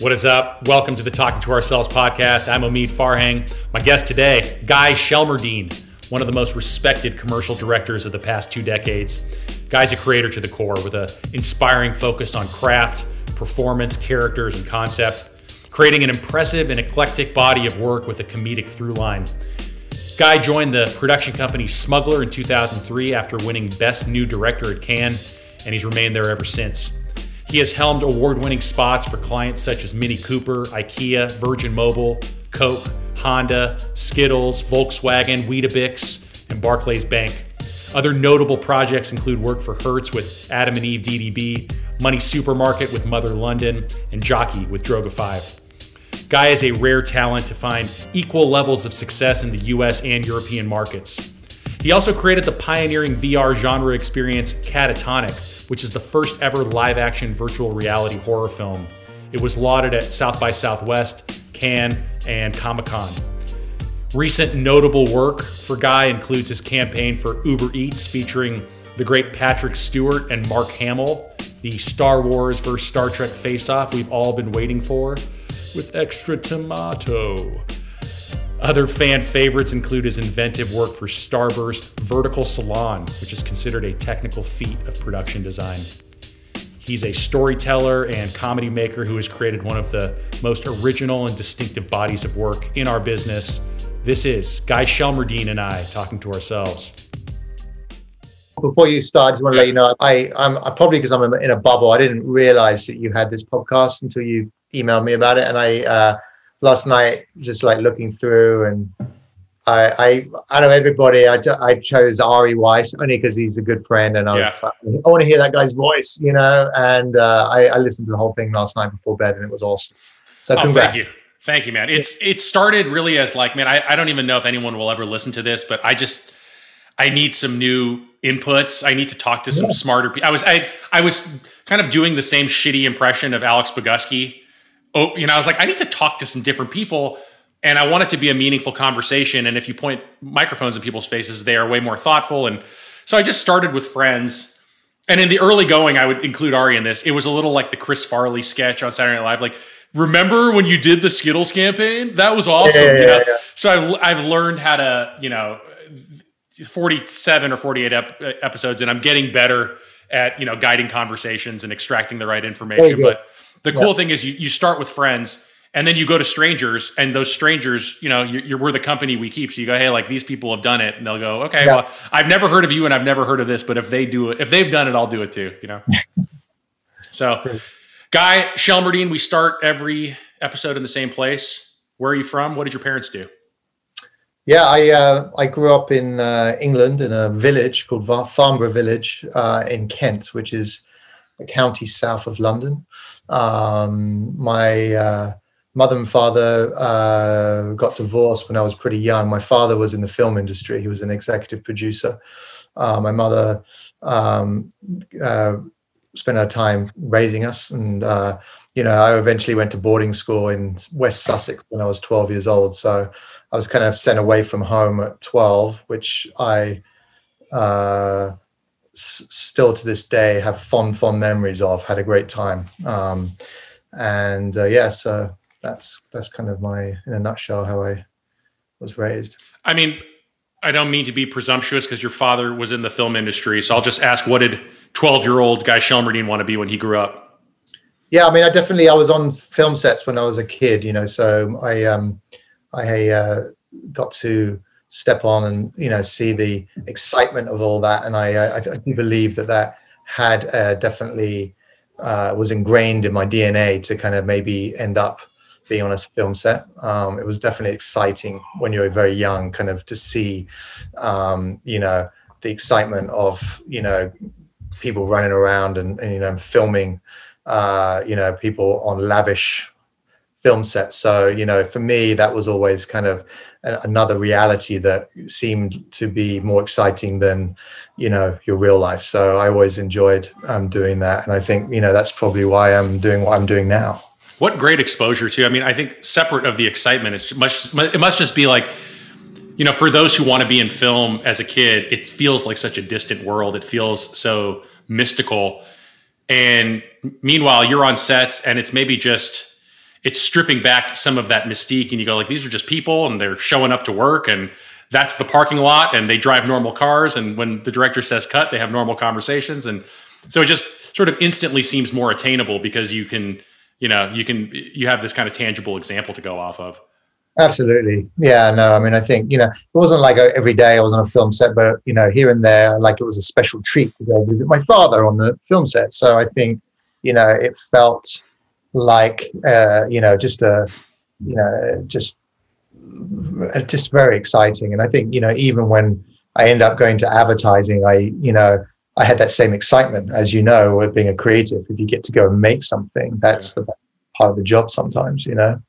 What is up? Welcome to the Talking to Ourselves podcast. I'm Omid Farhang. My guest today, Guy Shelmerdine, one of the most respected commercial directors of the past two decades. Guy's a creator to the core with an inspiring focus on craft, performance, characters, and concept, creating an impressive and eclectic body of work with a comedic through line. Guy joined the production company Smuggler in 2003 after winning Best New Director at Cannes, and he's remained there ever since. He has helmed award winning spots for clients such as Mini Cooper, IKEA, Virgin Mobile, Coke, Honda, Skittles, Volkswagen, Weetabix, and Barclays Bank. Other notable projects include work for Hertz with Adam and Eve DDB, Money Supermarket with Mother London, and Jockey with Droga 5. Guy is a rare talent to find equal levels of success in the US and European markets. He also created the pioneering VR genre experience Catatonic, which is the first ever live action virtual reality horror film. It was lauded at South by Southwest, Cannes, and Comic Con. Recent notable work for Guy includes his campaign for Uber Eats featuring the great Patrick Stewart and Mark Hamill, the Star Wars vs. Star Trek face off we've all been waiting for, with extra tomato. Other fan favorites include his inventive work for Starburst Vertical Salon, which is considered a technical feat of production design. He's a storyteller and comedy maker who has created one of the most original and distinctive bodies of work in our business. This is Guy Shelmerdine and I talking to ourselves. Before you start, I just want to let you know I, I'm I probably because I'm in a bubble. I didn't realize that you had this podcast until you emailed me about it, and I uh, last night just like looking through and I, I, I know everybody. I, I chose Ari Weiss only because he's a good friend, and I was like, I want to hear that guy's voice, you know. And uh, I, I, listened to the whole thing last night before bed, and it was awesome. So oh, congrats. thank you, thank you, man. It's it started really as like, man, I, I don't even know if anyone will ever listen to this, but I just I need some new inputs. I need to talk to some yeah. smarter people. I was I I was kind of doing the same shitty impression of Alex Bogusky oh, you know, I was like, I need to talk to some different people and I want it to be a meaningful conversation. And if you point microphones in people's faces, they are way more thoughtful. And so I just started with friends. And in the early going, I would include Ari in this. It was a little like the Chris Farley sketch on Saturday Night Live. Like, remember when you did the Skittles campaign? That was awesome. Yeah, yeah, you know? yeah, so I've, I've learned how to, you know, 47 or 48 ep- episodes, and I'm getting better at, you know, guiding conversations and extracting the right information. But the cool thing is you, you start with friends and then you go to strangers and those strangers you know you're, you're, we're the company we keep. So you go hey like these people have done it. And they'll go okay yeah. well i've never heard of you and i've never heard of this but if they do it if they've done it i'll do it too you know? So guy shelmerdine we start every episode in the same place. Where are you from? What did your parents do? Yeah i uh, i grew up in uh, england in a village called farnborough village uh, in kent which is a county south of london um, my uh, mother and father uh, got divorced when I was pretty young. My father was in the film industry; he was an executive producer. Uh, my mother um, uh, spent her time raising us, and uh, you know, I eventually went to boarding school in West Sussex when I was 12 years old. So I was kind of sent away from home at 12, which I uh, still to this day have fond fond memories of had a great time. Um, and uh, yeah so that's that's kind of my in a nutshell how i was raised. I mean i don't mean to be presumptuous because your father was in the film industry so i'll just ask what did 12 year old guy shelmerdine want to be when he grew up? Yeah i mean i definitely i was on film sets when i was a kid you know so i um i uh, got to step on and you know see the excitement of all that. And i i, I do believe that that had uh, definitely uh, was ingrained in my dna to kind of maybe end up being on a film set. Um, it was definitely exciting when you were very young kind of to see um, you know the excitement of you know people running around and, and you know filming uh, you know people on lavish film sets so you know for me that was always kind of another reality that seemed to be more exciting than you know your real life. So i always enjoyed um, doing that. And i think you know that's probably why i'm doing what i'm doing now. What great exposure to i mean i think separate of the excitement it's much it must just be like you know for those who want to be in film as a kid it feels like such a distant world. It feels so mystical. And meanwhile you're on sets and it's maybe just it's stripping back some of that mystique, and you go like, these are just people, and they're showing up to work, and that's the parking lot, and they drive normal cars, and when the director says cut, they have normal conversations, and so it just sort of instantly seems more attainable because you can, you know, you can you have this kind of tangible example to go off of. Absolutely. Yeah, no, I mean, I think, you know, it wasn't like uh, every day I was on a film set, but, you know, here and there, like it was a special treat to go visit my father on the film set. So I think, you know, it felt like, uh, you know, just a, you know, just, just very exciting. And I think, you know, even when I end up going to advertising, I, you know, I had that same excitement, as you know, with being a creative. If you get to go and make something, that's yeah. the part of the job sometimes, you know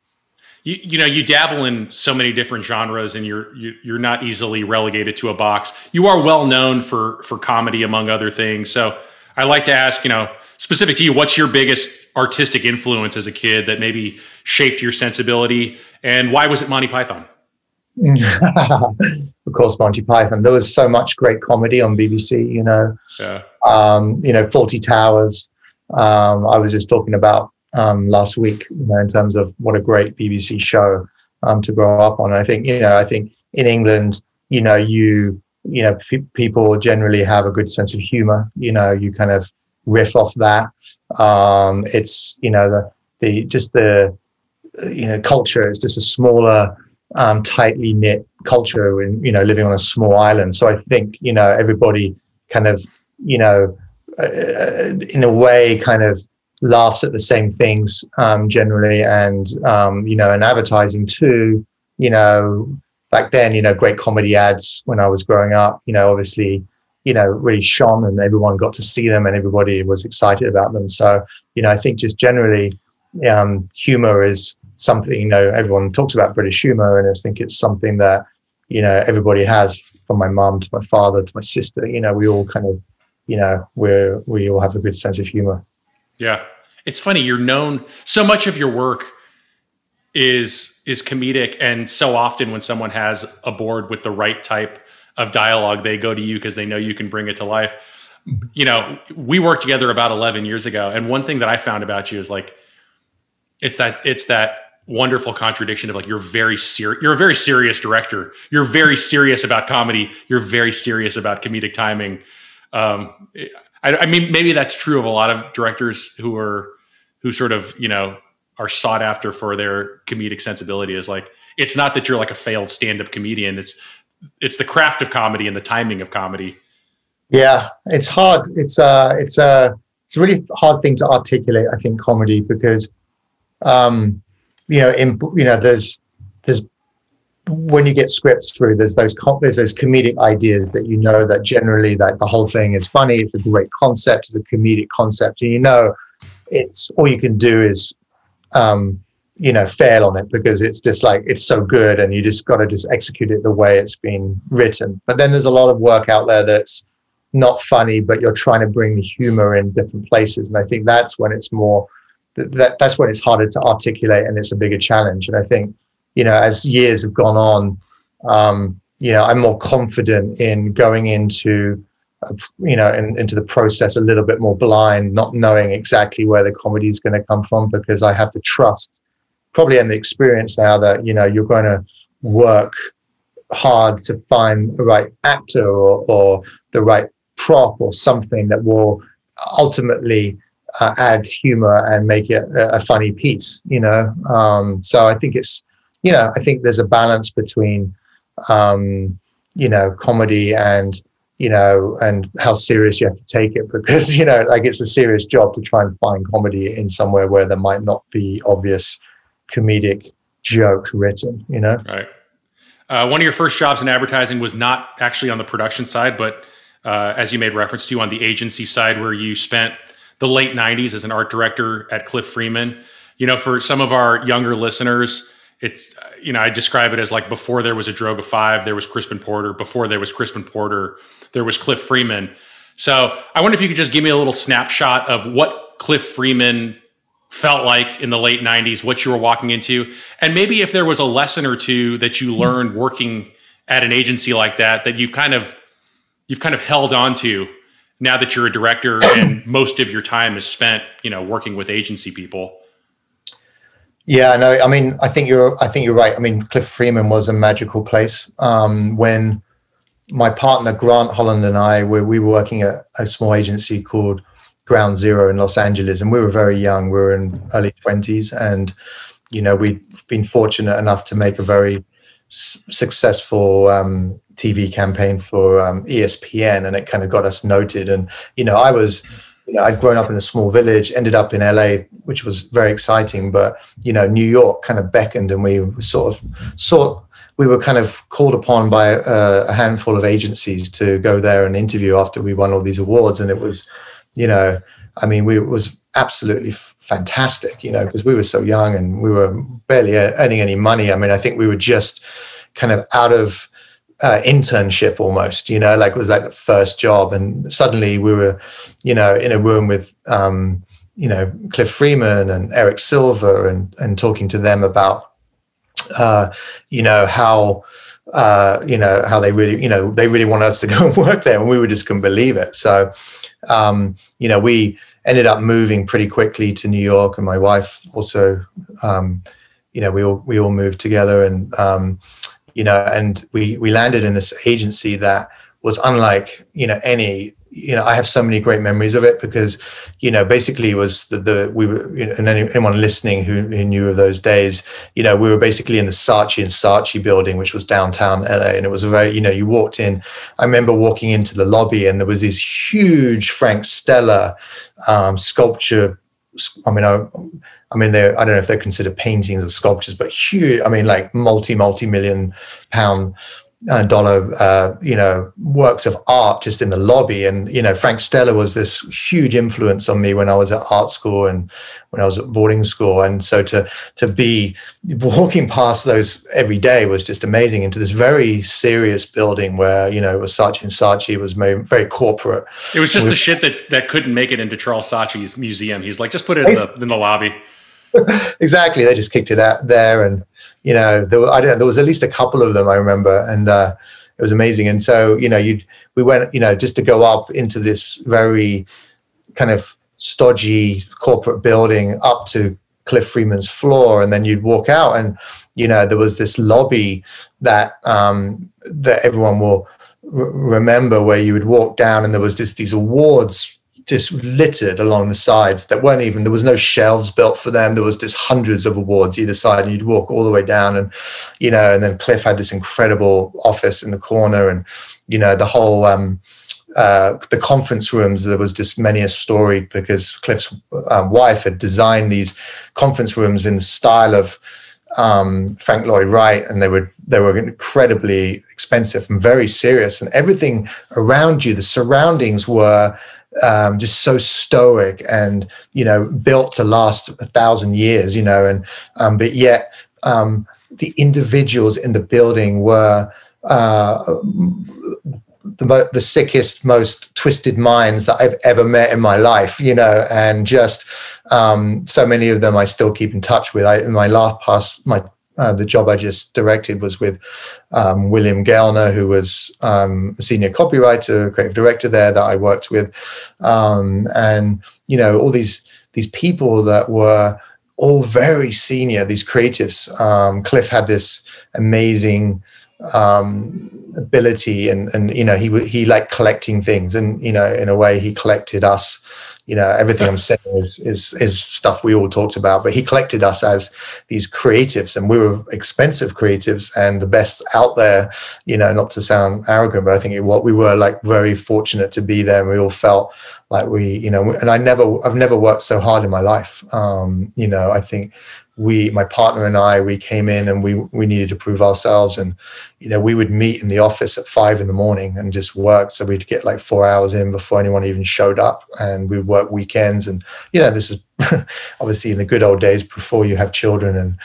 you, you know you dabble in so many different genres and you're you, are you are not easily relegated to a box you are well known for for comedy among other things so i like to ask you know specific to you what's your biggest artistic influence as a kid that maybe shaped your sensibility and why was it monty python of course monty python there was so much great comedy on bbc you know yeah. um, you know fawlty towers um, i was just talking about um, last week, you know, in terms of what a great BBC show um, to grow up on. And I think, you know, I think in England, you know, you, you know, p- people generally have a good sense of humor. You know, you kind of riff off that. Um, it's, you know, the, the, just the, you know, culture It's just a smaller, um, tightly knit culture and, you know, living on a small island. So I think, you know, everybody kind of, you know, uh, uh in a way kind of laughs at the same things um, generally, and um, you know, and advertising too. You know, back then, you know, great comedy ads when I was growing up. You know, obviously, you know, really shone, and everyone got to see them, and everybody was excited about them. So, you know, I think just generally, um, humor is something. You know, everyone talks about British humor, and I think it's something that you know everybody has from my mum to my father to my sister. You know, we all kind of, you know, we're we all have a good sense of humor. Yeah. It's funny, you're known so much of your work is is comedic and so often when someone has a board with the right type of dialogue, they go to you because they know you can bring it to life. You know, we worked together about 11 years ago and one thing that I found about you is like it's that it's that wonderful contradiction of like you're very serious you're a very serious director you're very serious about comedy you're very serious about comedic timing um, I, I mean, maybe that's true of a lot of directors who are who sort of you know are sought after for their comedic sensibility. Is like it's not that you're like a failed stand-up comedian. It's it's the craft of comedy and the timing of comedy. Yeah, it's hard. It's uh it's a uh, it's a really hard thing to articulate. I think comedy because um you know in you know there's there's when you get scripts through, there's those there's those comedic ideas that you know that generally that the whole thing is funny. It's a great concept. It's a comedic concept, and you know, it's all you can do is, um, you know, fail on it because it's just like it's so good, and you just got to just execute it the way it's been written. But then there's a lot of work out there that's not funny, but you're trying to bring the humor in different places, and I think that's when it's more that that's when it's harder to articulate and it's a bigger challenge. And I think you know, as years have gone on, um, you know, I'm more confident in going into, you know, in, into the process a little bit more blind, not knowing exactly where the comedy is going to come from because I have the trust, probably in the experience now that you know you're going to work hard to find the right actor or, or the right prop or something that will ultimately uh, add humor and make it a, a funny piece. You know, um, so I think it's you know, I think there's a balance between, um, you know, comedy and, you know, and how serious you have to take it because, you know, like it's a serious job to try and find comedy in somewhere where there might not be obvious comedic jokes written, you know? Right. Uh, one of your first jobs in advertising was not actually on the production side, but uh, as you made reference to, on the agency side, where you spent the late 90s as an art director at Cliff Freeman. You know, for some of our younger listeners, it's you know I describe it as like before there was a Droga Five, there was Crispin Porter. Before there was Crispin Porter, there was Cliff Freeman. So I wonder if you could just give me a little snapshot of what Cliff Freeman felt like in the late '90s, what you were walking into, and maybe if there was a lesson or two that you learned working at an agency like that that you've kind of you've kind of held on to now that you're a director and most of your time is spent you know working with agency people Yeah, no, I mean, I think you're, I think you're right. I mean, Cliff Freeman was a magical place. Um, when my partner Grant Holland and I, we, we were working at a small agency called Ground Zero in Los Angeles, and we were very young. We were in early twenties, and you know, we'd been fortunate enough to make a very s- successful um, TV campaign for um, ESPN, and it kind of got us noted. And you know, I was, you know, I'd grown up in a small village, ended up in LA, which was very exciting. But you know, New York kind of beckoned, and we were sort of sort. We were kind of called upon by a, a handful of agencies to go there and interview after we won all these awards, and it was, you know, I mean, we it was absolutely fantastic, you know, because we were so young and we were barely earning any money. I mean, I think we were just kind of out of uh, internship almost, you know, like it was like the first job. And suddenly we were, you know, in a room with, um, you know, Cliff Freeman and Eric Silver and, and talking to them about, uh, you know, how, uh, you know, how they really, you know, they really wanted us to go and work there and we were just couldn't believe it. So, um, you know, we ended up moving pretty quickly to New York and my wife also, um, you know, we all, we all moved together and, um, you know, and we we landed in this agency that was unlike you know any you know I have so many great memories of it because you know basically it was the the we were you know, and anyone listening who, who knew of those days you know we were basically in the Saatchi and Saatchi building which was downtown LA and it was a very you know you walked in. I remember walking into the lobby and there was this huge Frank Stella um, sculpture I mean I I mean, they're, I don't know if they're considered paintings or sculptures, but huge, I mean, like multi, multi million pound dollar, uh, you know, works of art just in the lobby. And, you know, Frank Stella was this huge influence on me when I was at art school and when I was at boarding school. And so to, to be walking past those every day was just amazing into this very serious building where, you know, it was Saatchi and Saatchi was very, very corporate. It was just the shit that, that couldn't make it into Charles Saatchi's museum. He's like, just put it in the, in the lobby. exactly. They just kicked it out there, and you know, there were, I don't know. There was at least a couple of them I remember, and uh, it was amazing. And so, you know, you we went, you know, just to go up into this very kind of stodgy corporate building up to Cliff Freeman's floor, and then you'd walk out, and you know, there was this lobby that um, that everyone will remember, where you would walk down, and there was just these awards just littered along the sides that weren't even there was no shelves built for them there was just hundreds of awards either side and you'd walk all the way down and you know and then cliff had this incredible office in the corner and you know the whole um uh, the conference rooms there was just many a story because cliff's um, wife had designed these conference rooms in the style of um, Frank Lloyd Wright, and they were they were incredibly expensive and very serious. And everything around you, the surroundings were um, just so stoic and you know built to last a thousand years you know and um, but yet um, the individuals in the building were uh, the, the sickest most twisted minds that i've ever met in my life you know and just um, so many of them i still keep in touch with. I, in my last past my uh, the job I just directed was with um, William Gelner, who was um, a senior copywriter, creative director there that I worked with, um, and you know all these these people that were all very senior. These creatives. Um, Cliff had this amazing um, ability, and and you know he he liked collecting things, and you know in a way he collected us you know everything i'm saying is is is stuff we all talked about but he collected us as these creatives and we were expensive creatives and the best out there you know not to sound arrogant but i think what we were like very fortunate to be there and we all felt like we you know and i never i've never worked so hard in my life. Um you know i think we my partner and i we came in and we we needed to prove ourselves. And you know we would meet in the office at five in the morning and just work. So we'd get like four hours in before anyone even showed up and we'd work weekends. And you know this is obviously in the good old days before you have children and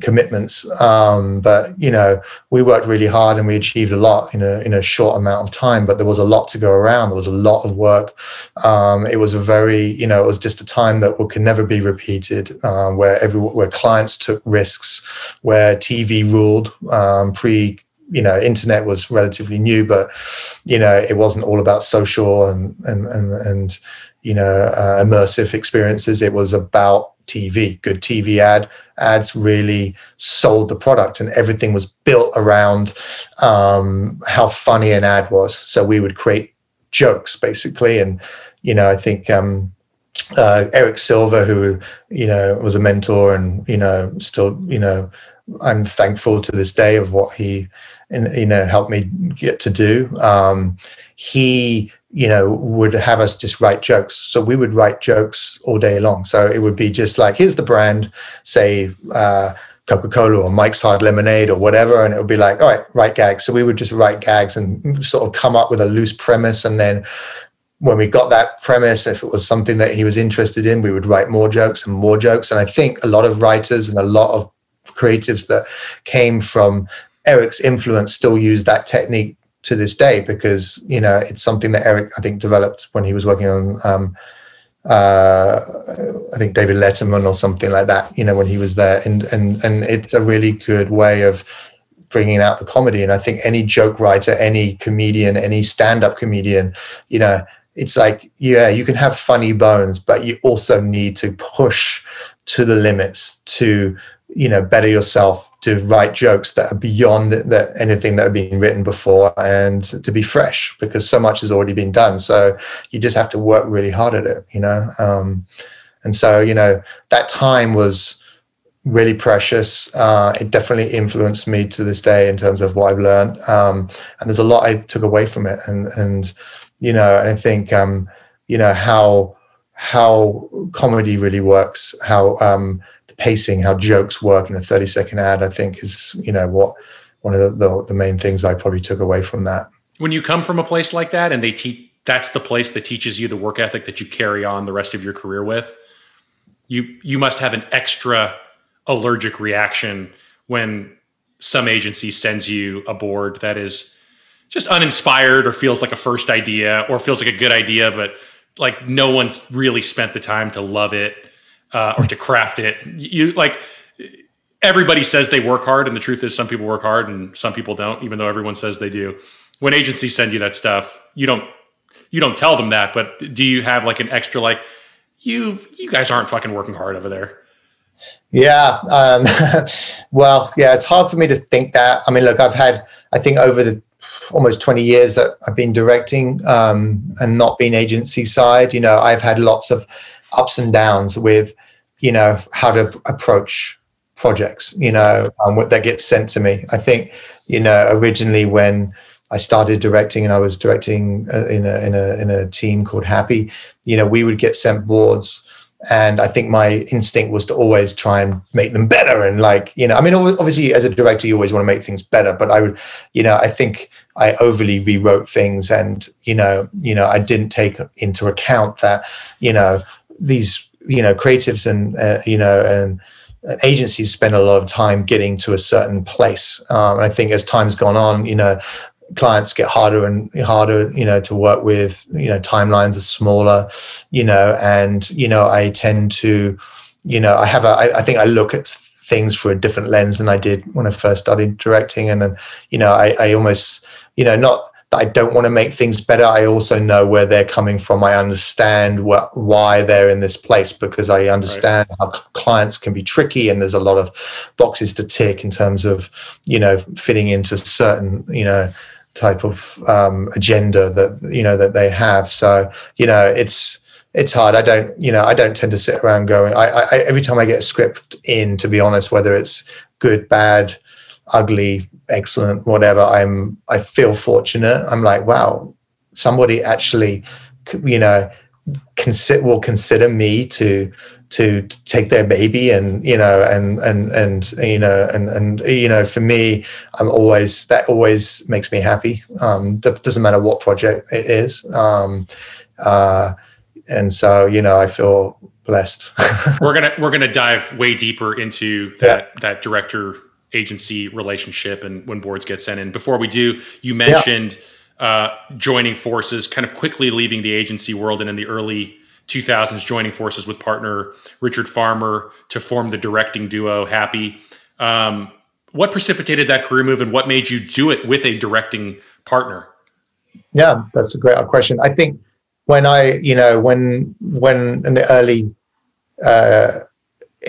commitments. Um, but you know, we worked really hard and we achieved a lot in a in a short amount of time. But there was a lot to go around. There was a lot of work. Um, it was a very you know it was just a time that can never be repeated. Um, where every where clients took risks, where TV ruled um, pre you know internet was relatively new but you know it wasn't all about social and and and, and you know uh, immersive experiences it was about TV. Good TV ad ads really sold the product, and everything was built around um, how funny an ad was. So we would create jokes basically, and you know, I think um, uh, Eric Silver, who you know was a mentor, and you know, still you know, I'm thankful to this day of what he, you know, helped me get to do. Um, he you know, would have us just write jokes. So we would write jokes all day long. So it would be just like, here's the brand, say uh, Coca Cola or Mike's Hard Lemonade or whatever. And it would be like, all right, write gags. So we would just write gags and sort of come up with a loose premise. And then when we got that premise, if it was something that he was interested in, we would write more jokes and more jokes. And I think a lot of writers and a lot of creatives that came from Eric's influence still use that technique to this day because you know it's something that Eric I think developed when he was working on um, uh, I think David Letterman or something like that. You know when he was there, and and and it's a really good way of bringing out the comedy. And I think any joke writer, any comedian, any stand-up comedian, you know. It's like, yeah, you can have funny bones, but you also need to push to the limits to you know better yourself to write jokes that are beyond that anything that have been written before and to be fresh because so much has already been done. So you just have to work really hard at it you know? Um, and so you know that time was really precious. Uh, it definitely influenced me to this day in terms of what i've learned. Um, and there's a lot i took away from it. And and you know i think um, you know how how comedy really works how um, pacing, how jokes work in a 30 second ad, I think is, you know, what one of the, the, the main things I probably took away from that. When you come from a place like that and they teach, that's the place that teaches you the work ethic that you carry on the rest of your career with, you, you must have an extra allergic reaction when some agency sends you a board that is just uninspired or feels like a first idea or feels like a good idea, but like no one really spent the time to love it uh, or to craft it. You like everybody says they work hard, and the truth is some people work hard and some people don't, even though everyone says they do. When agencies send you that stuff, you don't you don't tell them that, but do you have like an extra like you you guys aren't fucking working hard over there? Yeah. Um, well, yeah, it's hard for me to think that. I mean, look, I've had, I think over the almost 20 years that I've been directing um, and not being agency side, you know, I've had lots of ups and downs with you know how to approach projects you know um, that gets sent to me. I think you know originally when i started directing and i was directing uh, in a in a in a team called happy you know we would get sent boards and i think my instinct was to always try and make them better and like you know i mean obviously as a director you always want to make things better but i would you know i think i overly rewrote things and you know you know i didn't take into account that you know these you know creatives and uh, you know and agencies spend a lot of time getting to a certain place um, and i think as time's gone on you know clients get harder and harder you know to work with you know timelines are smaller you know and you know i tend to you know i have a I, I think i look at things through a different lens than i did when i first started directing and then you know i, I almost you know not I don't want to make things better. I also know where they're coming from. I understand what, why they're in this place because I understand right. how clients can be tricky and there's a lot of boxes to tick in terms of, you know, fitting into a certain, you know, type of um, agenda that, you know, that they have. So, you know, it's, it's hard. I don't, you know, I don't tend to sit around going, I, I every time I get a script in, to be honest, whether it's good, bad, ugly, excellent, whatever. I'm I feel fortunate. I'm like, wow, somebody actually, you know, consider will consider me to to take their baby and you know and and and you know and and you know for me i'm always that always makes me happy um doesn't matter what project it is um uh and so you know i feel blessed we're gonna we're gonna dive way deeper into that yeah. that director agency relationship and when boards get sent in. Before we do, you mentioned yeah. uh, joining forces, kind of quickly leaving the agency world, and in the early 2000s, joining forces with partner Richard Farmer to form the directing duo Happy. Um, what precipitated that career move, and what made you do it with a directing partner? Yeah, that's a great question. I think when I, you know, when when in the early uh,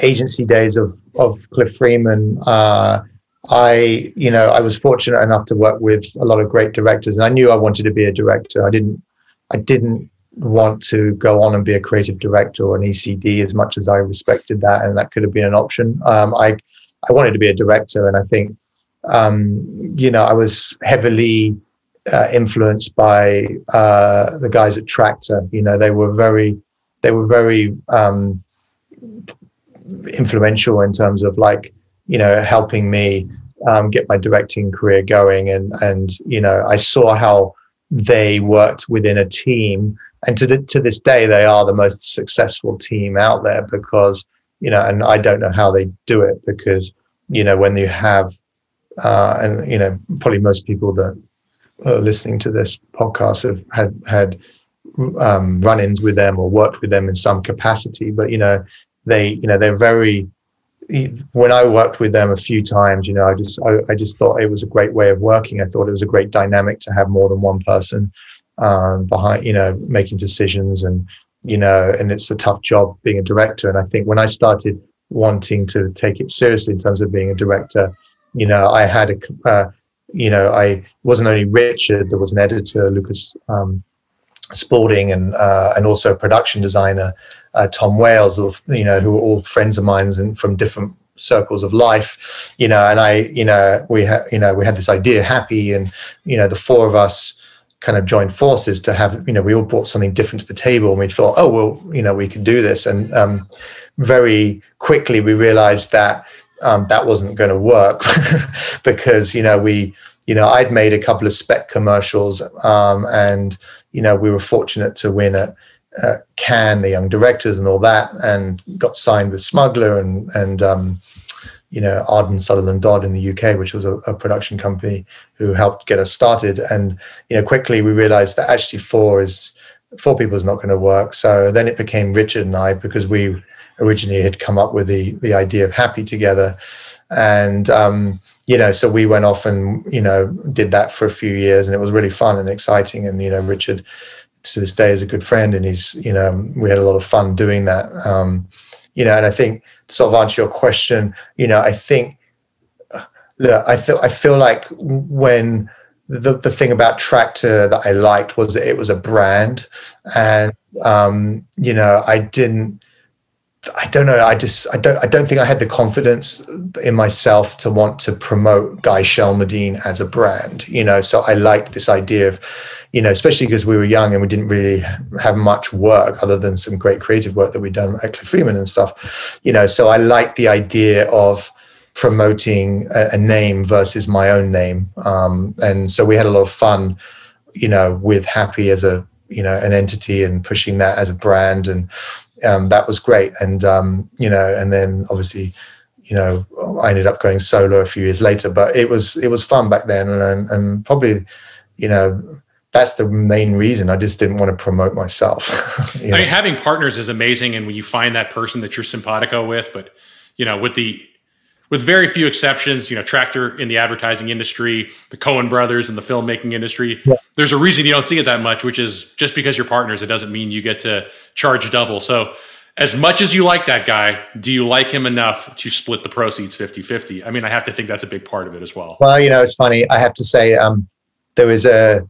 agency days of of Cliff Freeman, uh, I you know I was fortunate enough to work with a lot of great directors, and I knew I wanted to be a director. I didn't I didn't want to go on and be a creative director or an ECD as much as I respected that, and that could have been an option. Um, I I wanted to be a director, and I think um, you know I was heavily uh, influenced by uh, the guys at Tractor. You know, they were very they were very um, influential in terms of like you know helping me um, get my directing career going, and and you know I saw how they worked within a team. And to, the, to this day they are the most successful team out there because you know and i don't know how they do it because you know when you have uh, and you know probably most people that are listening to this podcast have had had um, run-ins with them or worked with them in some capacity. But you know they you know they're very when I worked with them a few times, you know, I just I, I, just thought it was a great way of working. I thought it was a great dynamic to have more than one person um, behind, you know, making decisions and you know, and it's a tough job being a director. And I think when I started wanting to take it seriously in terms of being a director, you know, I had a, uh, you know, I wasn't only Richard, there was an editor, Lucas um, Spalding, and uh, and also production designer, uh, Tom Wales, of you know, who are all friends of mine and from different circles of life, you know, and I, you know, we had, you know, we had this idea, happy, and you know, the four of us kind of joined forces to have, you know, we all brought something different to the table, and we thought, oh well, you know, we could do this, and um, very quickly we realized that um, that wasn't going to work because you know we you know I'd made a couple of spec commercials um, and you know we were fortunate to win a uh, Cannes, the Young Directors, and all that, and got signed with Smuggler and and um, you know Arden Sutherland Dodd in the UK, which was a, a, production company who helped get us started. And you know quickly we realized that actually four is four people is not going to work. So then it became Richard and I because we originally had come up with the the idea of Happy together, and um, you know so we went off and you know did that for a few years, and it was really fun and exciting. And you know Richard to this day is a good friend, and he's you know we had a lot of fun doing that. Um, you know, and I think to sort of answer your question, you know, I think look, I feel I feel like when the the thing about tractor that I liked was that it was a brand, and um, you know, I didn't. I don't know. I just I don't I don't think I had the confidence in myself to want to promote Guy Shelmerdine as a brand. You know, so I liked this idea of you know, especially because we were young and we didn't really have much work other than some great creative work that we'd done at Cliff Freeman and stuff, you know. So I liked the idea of promoting a, a name versus my own name, um, and so we had a lot of fun, you know, with Happy as a you know an entity and pushing that as a brand, and um, that was great. And um, you know, and then obviously you know I ended up going solo a few years later, but it was it was fun back then, and, and probably you know that's the main reason. I just didn't want to promote myself. I mean, having partners is amazing, and when you find that person that you're simpatico with, but you know, with the with very few exceptions, you know, Tractor in the advertising industry, the Coen brothers in the filmmaking industry. Yeah. There's a reason you don't see it that much, which is just because you're partners, it doesn't mean you get to charge double. So, as much as you like that guy, do you like him enough to split the proceeds 50 50? I mean, I have to think that's a big part of it as well. Well, you know, it's funny. I have to say, um, there was a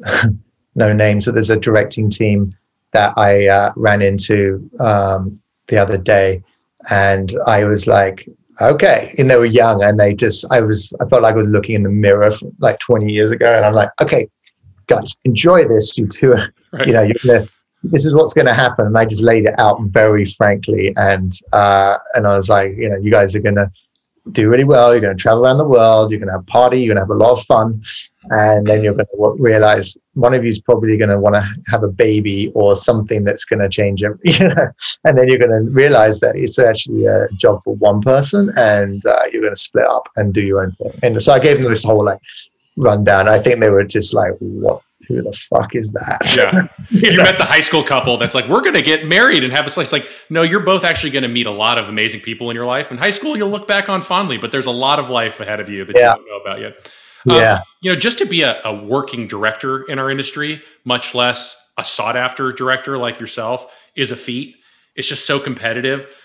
no names, but there's a directing team that I uh, ran into um, the other day, and I was like, okay, and they were young, and they just, I was, I felt like I was looking in the mirror like 20 years ago, and I'm like, okay, guys, enjoy this. You two, right. you know, you're gonna. This is what's going to happen, and I just laid it out very frankly, and uh, and I was like, you know, you guys are going to do really well. You're going to travel around the world. You're going to have a party. You're going to have a lot of fun. And then you're going to realize one of you is probably going to want to have a baby or something that's going to change it. You know? And then you're going to realize that it's actually a job for one person and uh, you're going to split up and do your own thing. And so I gave them this whole like rundown. I think they were just like, what who the fuck is that? Yeah. you, you know? met the high school couple that's like, we're going to get married and have a slice. Like, no, you're both actually going to meet a lot of amazing people in your life. In high school, you'll look back on fondly, but there's a lot of life ahead of you that yeah. you don't know about yet. Um, yeah. You know, just to be a, a working director in our industry, much less a sought after director like yourself, is a feat. It's just so competitive.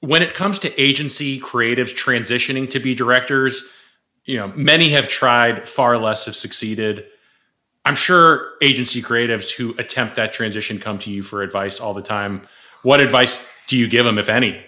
when it comes to agency creatives transitioning to be directors, you know, many have tried, far less have succeeded. I'm sure agency creatives who attempt that transition come to you for advice all the time. What advice do you give them, if any?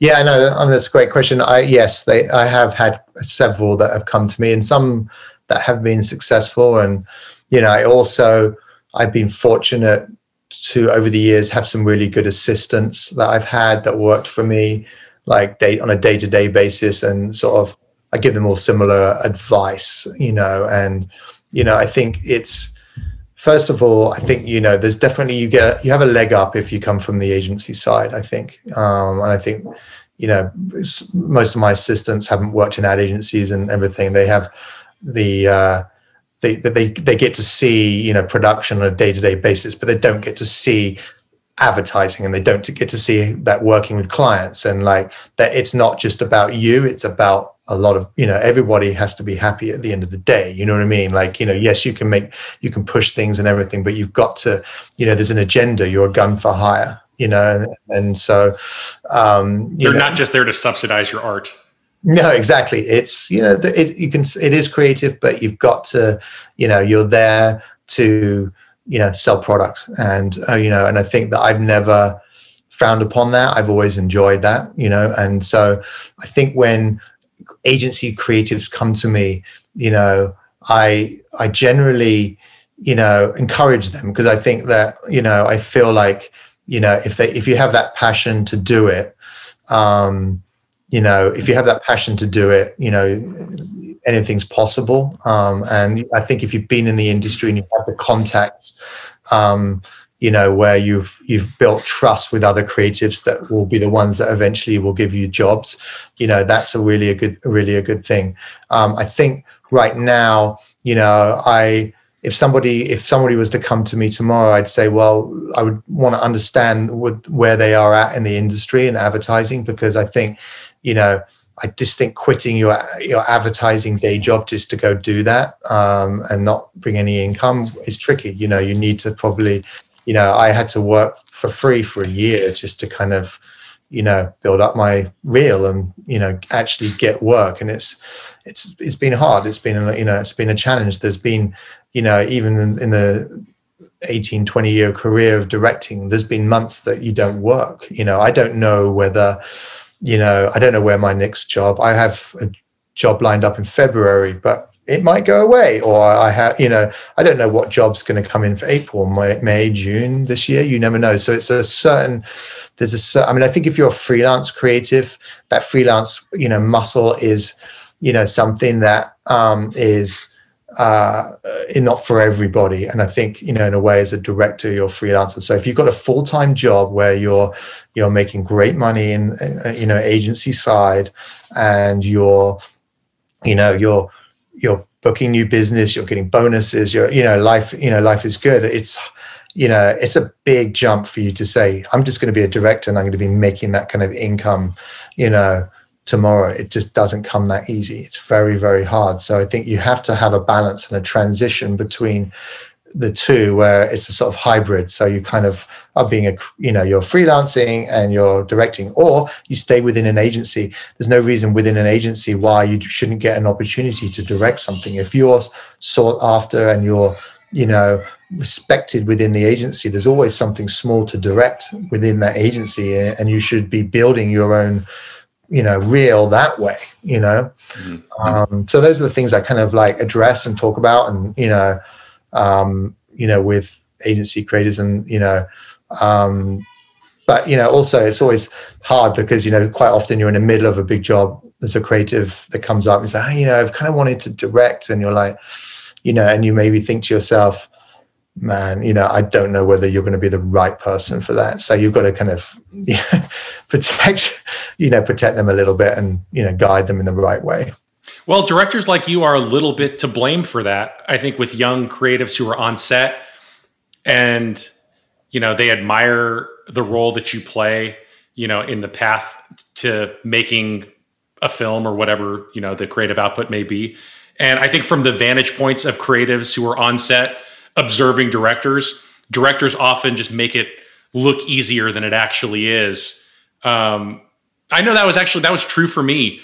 Yeah, no, I mean, that's a great question. I yes, they I have had several that have come to me, and some that have been successful. And you know, I also I've been fortunate to over the years have some really good assistants that I've had that worked for me, like day on a day to day basis, and sort of I give them all similar advice, you know, and you know, I think it's first of all, I think you know, there's definitely you get you have a leg up if you come from the agency side. I think, um, and I think you know, most of my assistants haven't worked in ad agencies and everything. They have the uh, they they they get to see you know production on a day to day basis, but they don't get to see advertising and they don't get to see that working with clients and like that it's not just about you it's about a lot of you know everybody has to be happy at the end of the day you know what i mean? Like you know yes you can make you can push things and everything but you've got to you know there's an agenda you're a gun for hire you know and, and so um know, not just there to subsidize your art. No exactly. It's you know it you can it is creative but you've got to you know you're there to you know sell product and uh, you know and i think that i've never frowned upon that. I've always enjoyed that you know and so i think when agency creatives come to me you know i i generally you know encourage them because i think that you know i feel like you know if they if you have that passion to do it um you know if you have that passion to do it you know anything's possible. Um, and I think if you've been in the industry and you have the contacts, um, you know, where you've you've built trust with other creatives that will be the ones that eventually will give you jobs, you know, that's a really a good really a good thing. Um, I think right now, you know, I if somebody if somebody was to come to me tomorrow i'd say well i would want to understand what, where they are at in the industry and advertising because i think you know I just think quitting your your advertising day job just to go do that um, and not bring any income is tricky. You know, you need to probably, you know, I had to work for free for a year just to kind of, you know, build up my reel and you know actually get work. And it's it's it's been hard. It's been you know it's been a challenge. There's been you know even in, in the 18 20 year career of directing there's been months that you don't work you know i don't know whether you know, I don't know where my next job. I have a job lined up in February, but it might go away. Or I have, you know, I don't know what job's going to come in for April, May, May, June this year. You never know. So it's a certain. There's a. I mean, I think if you're a freelance creative, that freelance, you know, muscle is, you know, something that um, is uh, not for everybody. And I think you know, in a way, as a director, you're a freelancer. So if you've got a full time job where you're you're making great money in uh, you know agency side, and you're you know you're you're booking new business, you're getting bonuses, you're you know life you know life is good. It's you know it's a big jump for you to say i'm just going to be a director and i'm going to be making that kind of income you know tomorrow. It just doesn't come that easy. It's very, very hard. So I think you have to have a balance and a transition between the two where it's a sort of hybrid. So you kind of are being a, you know, you're freelancing and you're directing, or you stay within an agency. There's no reason within an agency why you shouldn't get an opportunity to direct something. If you're sought after and you're, you know, respected within the agency, there's always something small to direct within that agency. And you should be building your own, you know real that way you know mm-hmm. um, so those are the things i kind of like address and talk about and you know um, you know with agency creators and you know um, but you know also it's always hard because you know quite often you're in the middle of a big job there's a creative that comes up and say hey, you know i've kind of wanted to direct and you're like you know and you maybe think to yourself man, you know, I don't know whether you're going to be the right person for that. So you've got to kind of protect, you know, protect them a little bit and, you know, guide them in the right way. Well, directors like you are a little bit to blame for that. I think with young creatives who are on set and, you know, they admire the role that you play, you know, in the path to making a film or whatever, you know, the creative output may be. And I think from the vantage points of creatives who are on set, observing directors, directors often just make it look easier than it actually is. Um, I know that was actually that was true for me,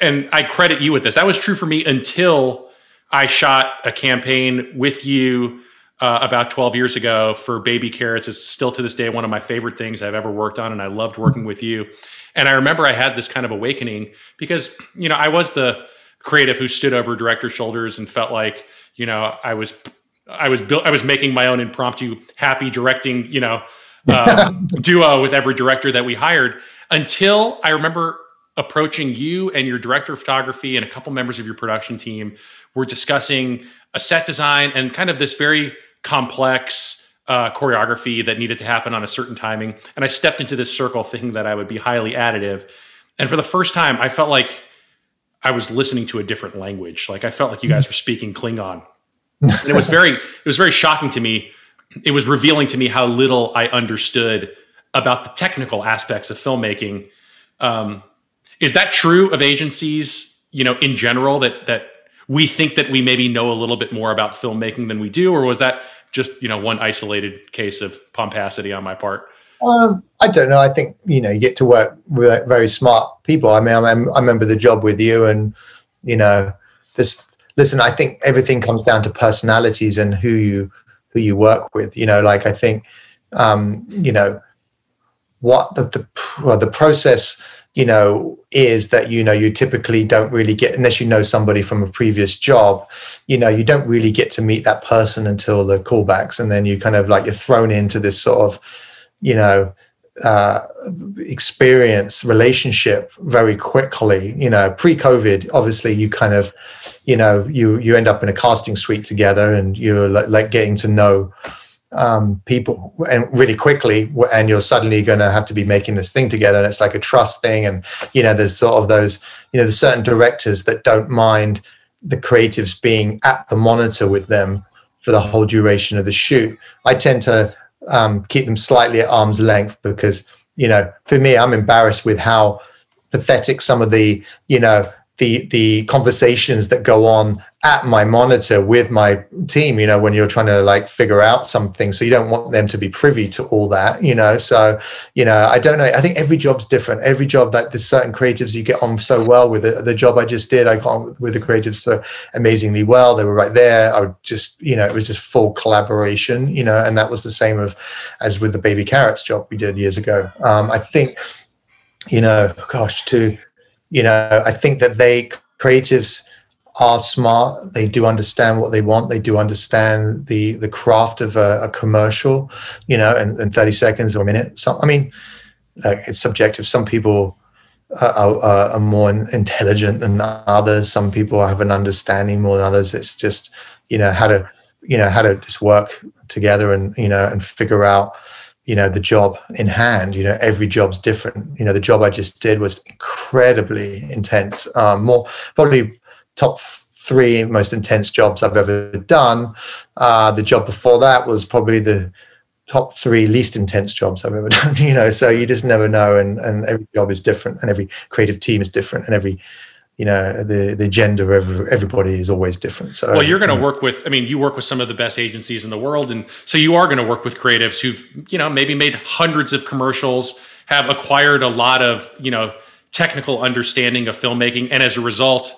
and I credit you with this. That was true for me until I shot a campaign with you uh, about 12 years ago for Baby Carrots. It's still to this day one of my favorite things I've ever worked on, and I loved working with you. And I remember I had this kind of awakening because you know I was the creative who stood over director's shoulders and felt like you know I was I was built I was making my own impromptu happy directing you know um, duo with every director that we hired until I remember approaching you and your director of photography and a couple members of your production team were discussing a set design and kind of this very complex uh, choreography that needed to happen on a certain timing. And I stepped into this circle thinking that I would be highly additive. And for the first time, I felt like I was listening to a different language. Like I felt like you guys were speaking Klingon. And it was very, it was very shocking to me. It was revealing to me how little I understood about the technical aspects of filmmaking. Um, is that true of agencies, you know, in general that that we think that we maybe know a little bit more about filmmaking than we do, or was that just you know one isolated case of pomposity on my part? Um, I don't know. I think you know you get to work with very smart people. I mean, I, I remember the job with you, and you know, this. Listen, I think everything comes down to personalities and who you who you work with. You know, like I think, um, you know, what the the, well, the process you know is that you know you typically don't really get unless you know somebody from a previous job you know you don't really get to meet that person until the callbacks and then you kind of like you're thrown into this sort of you know uh, experience relationship very quickly you know pre-covid obviously you kind of you know you you end up in a casting suite together and you're like, like getting to know um, people and really quickly and you're suddenly going to have to be making this thing together and it's like a trust thing and you know there's sort of those you know the certain directors that don't mind the creatives being at the monitor with them for the whole duration of the shoot. I tend to um, keep them slightly at arm's length because you know for me i'm embarrassed with how pathetic some of the you know the the conversations that go on at my monitor with my team you know when you're trying to like figure out something. So you don't want them to be privy to all that you know? So you know i don't know. I think every job's different. Every job that there's certain creatives you get on so well with it. The job i just did i got on with the creatives so amazingly well. They were right there. I would just you know it was just full collaboration you know? And that was the same of as with the baby carrots job we did years ago. Um, i think you know gosh to you know, I think that they creatives are smart. They do understand what they want. They do understand the the craft of a, a commercial, you know, in, in, 30 seconds or a minute. So, I mean, uh, it's subjective. Some people are, are, are, more intelligent than others. Some people have an understanding more than others. It's just, you know, how to, you know, how to just work together and, you know, and figure out, you know the job in hand you know every job's different you know the job i just did was incredibly intense um, more probably top three most intense jobs i've ever done. Uh, the job before that was probably the top three least intense jobs i've ever done you know so you just never know and and every job is different and every creative team is different and every you know the the gender of everybody is always different so well you're going to work with i mean you work with some of the best agencies in the world and so you are going to work with creatives who've you know maybe made hundreds of commercials have acquired a lot of you know technical understanding of filmmaking and as a result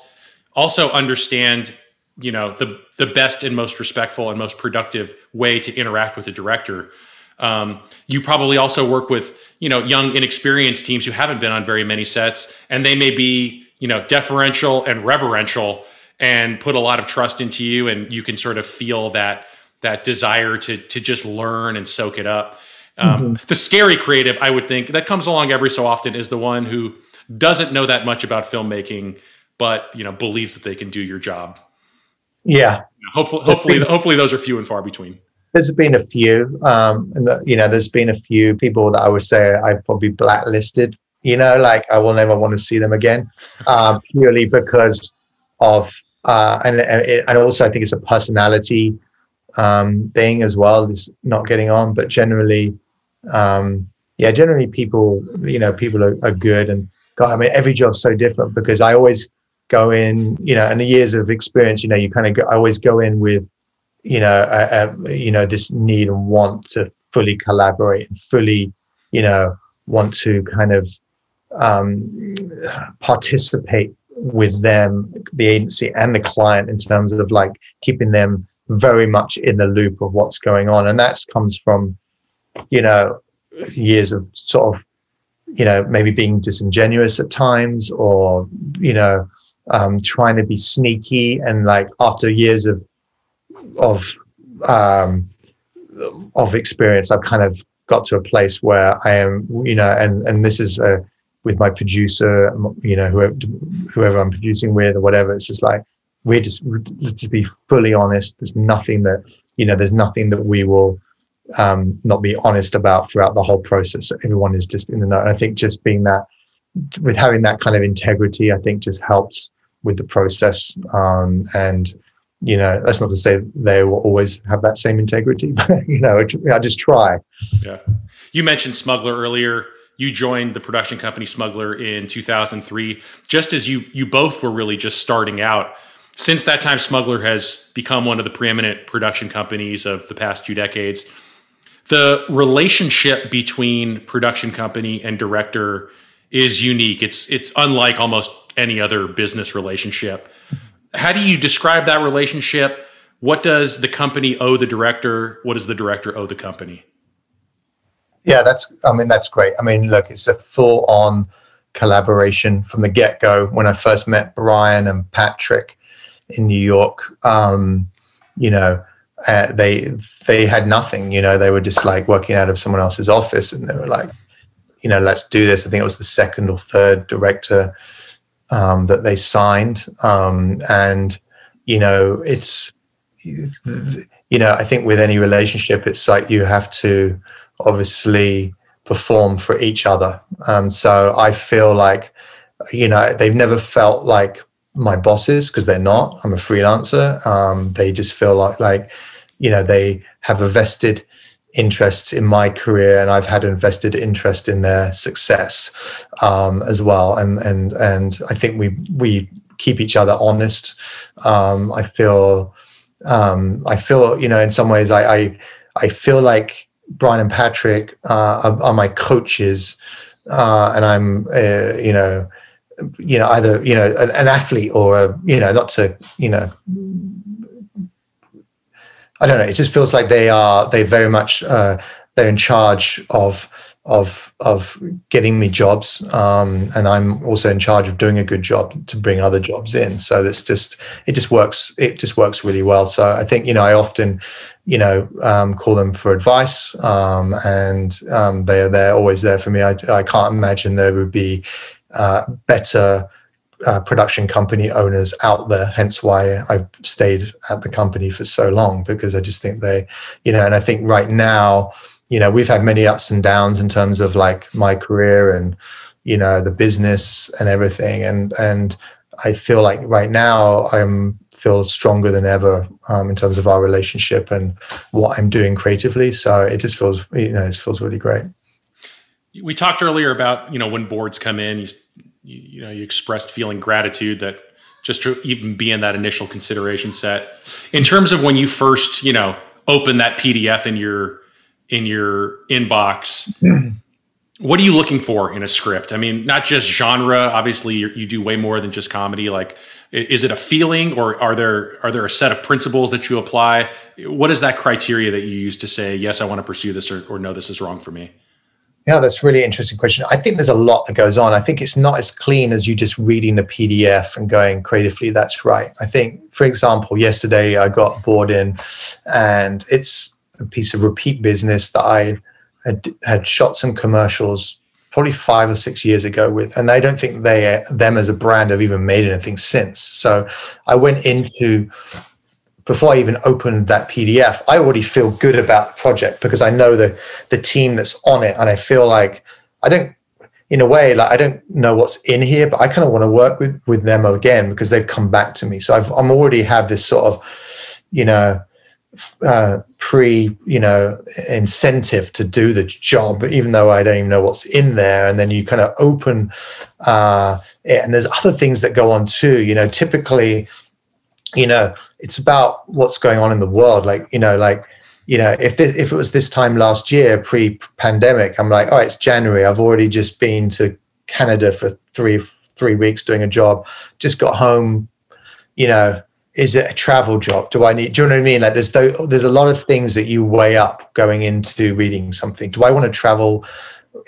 also understand you know the the best and most respectful and most productive way to interact with a director um, you probably also work with you know young inexperienced teams who haven't been on very many sets and they may be you know, deferential and reverential and put a lot of trust into you and you can sort of feel that that desire to to just learn and soak it up. Um, mm-hmm. The scary creative, I would think, that comes along every so often is the one who doesn't know that much about filmmaking, but you know believes that they can do your job. Yeah. Hopefully, hopefully, been, hopefully, those are few and far between. There's been a few, um, and the, you know, there's been a few people that I would say I've probably blacklisted you know, like I will never want to see them again, um, purely because of uh, and and also I think it's a personality um, thing as well. This not getting on, but generally, um, yeah, generally people, you know, people are, are good and God, I mean, every job's so different because I always go in, you know, and the years of experience, you know, you kind of go, I always go in with, you know, a, a, you know, this need and want to fully collaborate and fully, you know, want to kind of um, participate with them, the agency and the client in terms of like keeping them very much in the loop of what's going on. And that comes from, you know, years of sort of, you know, maybe being disingenuous at times or, you know, um, trying to be sneaky. And like after years of, of, um, of experience, I've kind of got to a place where I am, you know, and, and this is a, with my producer, you know, whoever, whoever I'm producing with or whatever. It's just like, we're just, to be fully honest, there's nothing that, you know, there's nothing that we will um, not be honest about throughout the whole process. Everyone is just in the know. And I think just being that, with having that kind of integrity, I think just helps with the process. Um, and, you know, that's not to say they will always have that same integrity, but, you know, I just try. Yeah. You mentioned Smuggler earlier you joined the production company Smuggler in 2003, just as you you both were really just starting out. Since that time, Smuggler has become one of the preeminent production companies of the past two decades. The relationship between production company and director is unique. It's it's unlike almost any other business relationship. How do you describe that relationship? What does the company owe the director? What does the director owe the company? Yeah, that's. I mean, that's great. I mean, look, it's a full-on collaboration from the get-go. When I first met Brian and Patrick in New York, um, you know, uh, they they had nothing. You know, they were just like working out of someone else's office, and they were like, you know, let's do this. I think it was the second or third director um, that they signed, um, and you know, it's you know, I think with any relationship, it's like you have to obviously perform for each other. Um, so I feel like, you know, they've never felt like my bosses because they're not. I'm a freelancer. Um, they just feel like, like, you know, they have a vested interest in my career, and I've had a vested interest in their success um, as well. And and and I think we we keep each other honest. Um, I feel um, I feel you know in some ways I I, I feel like Brian and Patrick uh, are, are, my coaches, uh, and I'm uh, you know you know either you know an, an, athlete or a you know not to you know I don't know. It just feels like they are they very much uh, they're in charge of of of getting me jobs, um, and I'm also in charge of doing a good job to bring other jobs in. So it's just it just works. It just works really well. So I think you know I often you know, um, call them for advice, um, and um, they are there, always there for me. I, I can't imagine there would be uh, better uh, production company owners out there. Hence why I've stayed at the company for so long because I just think they, you know, and I think right now, you know, we've had many ups and downs in terms of like my career and you know the business and everything, and and I feel like right now I'm feel stronger than ever um, in terms of our relationship and what I'm doing creatively. So it just feels, you know, it feels really great. We talked earlier about, you know, when boards come in, you, you know, you expressed feeling gratitude that just to even be in that initial consideration set. In terms of when you first, you know, open that PDF in your in your inbox, mm-hmm. what are you looking for in a script? I mean, not just genre. Obviously, you do way more than just comedy. Like, is it a feeling or are there are there a set of principles that you apply what is that criteria that you use to say yes i want to pursue this or, or no this is wrong for me yeah that's really interesting question. I think there's a lot that goes on. I think it's not as clean as you just reading the pdf and going creatively. That's right. I think for example yesterday i got board in and it's a piece of repeat business that i had, had shot some commercials probably five or six years ago with, and I don't think they them as a brand have even made anything since. So I went into before I even opened that PDF, I already feel good about the project because I know the the team that's on it, and I feel like I don't, in a way, like I don't know what's in here, but I kind of want to work with with them again because they've come back to me. So I've I'm already have this sort of, you know, uh, pre you know incentive to do the job even though i don't even know what's in there. And then you kind of open uh, it and there's other things that go on too. You know typically you know it's about what's going on in the world like you know like you know, if this, if it was this time last year, pre-pandemic, I'm like, oh, it's January. I've already just been to Canada for three three weeks doing a job. Just got home. You know, is it a travel job? Do I need? Do you know what I mean? Like, there's there's a lot of things that you weigh up going into reading something. Do I want to travel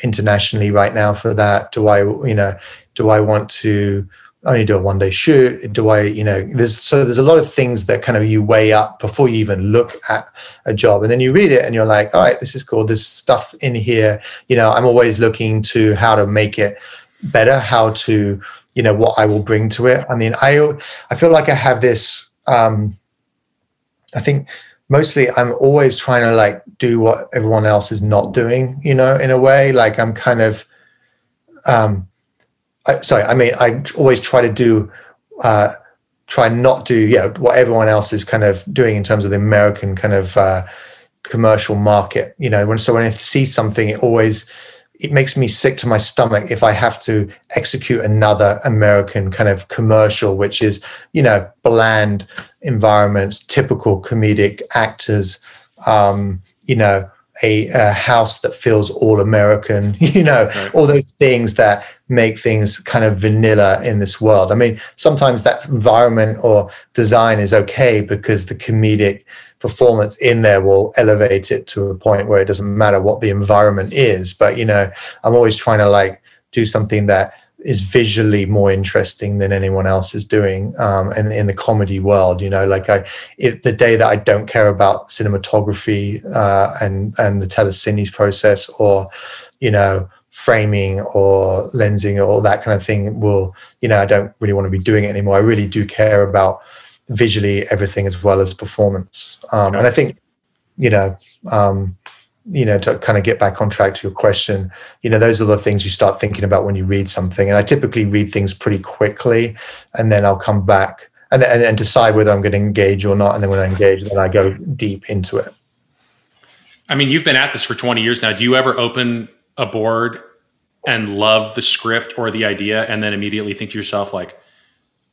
internationally right now for that? Do I, you know, do I want to only do a one day shoot? Do I, you know, there's so there's a lot of things that kind of you weigh up before you even look at a job. And then you read it and you're like, all right, this is cool. There's stuff in here. You know, I'm always looking to how to make it better, how to, you know, what I will bring to it. I mean, I I feel like I have this um I think mostly I'm always trying to like do what everyone else is not doing, you know, in a way. Like I'm kind of um I, sorry, I mean, I always try to do, uh, try not to do, yeah, what everyone else is kind of doing in terms of the American kind of uh, commercial market. You know, when so when I see something, it always it makes me sick to my stomach if I have to execute another American kind of commercial, which is, you know, bland environments, typical comedic actors, um, you know, a, a, house that feels all American, you know, right. all those things that make things kind of vanilla in this world. I mean, sometimes that environment or design is okay because the comedic performance in there will elevate it to a point where it doesn't matter what the environment is. But, you know, I'm always trying to like do something that is visually more interesting than anyone else is doing um, in, in the comedy world you know like i it, the day that i don't care about cinematography uh, and and the telecines process or you know framing or lensing or that kind of thing will you know i don't really want to be doing it anymore i really do care about visually everything as well as performance um, and i think you know um, you know, to kind of get back on track to your question, you know, those are the things you start thinking about when you read something. And I typically read things pretty quickly and then I'll come back and then and decide whether I'm going to engage or not. And then when I engage, then I go deep into it. I mean, you've been at this for 20 years now. Do you ever open a board and love the script or the idea and then immediately think to yourself, like,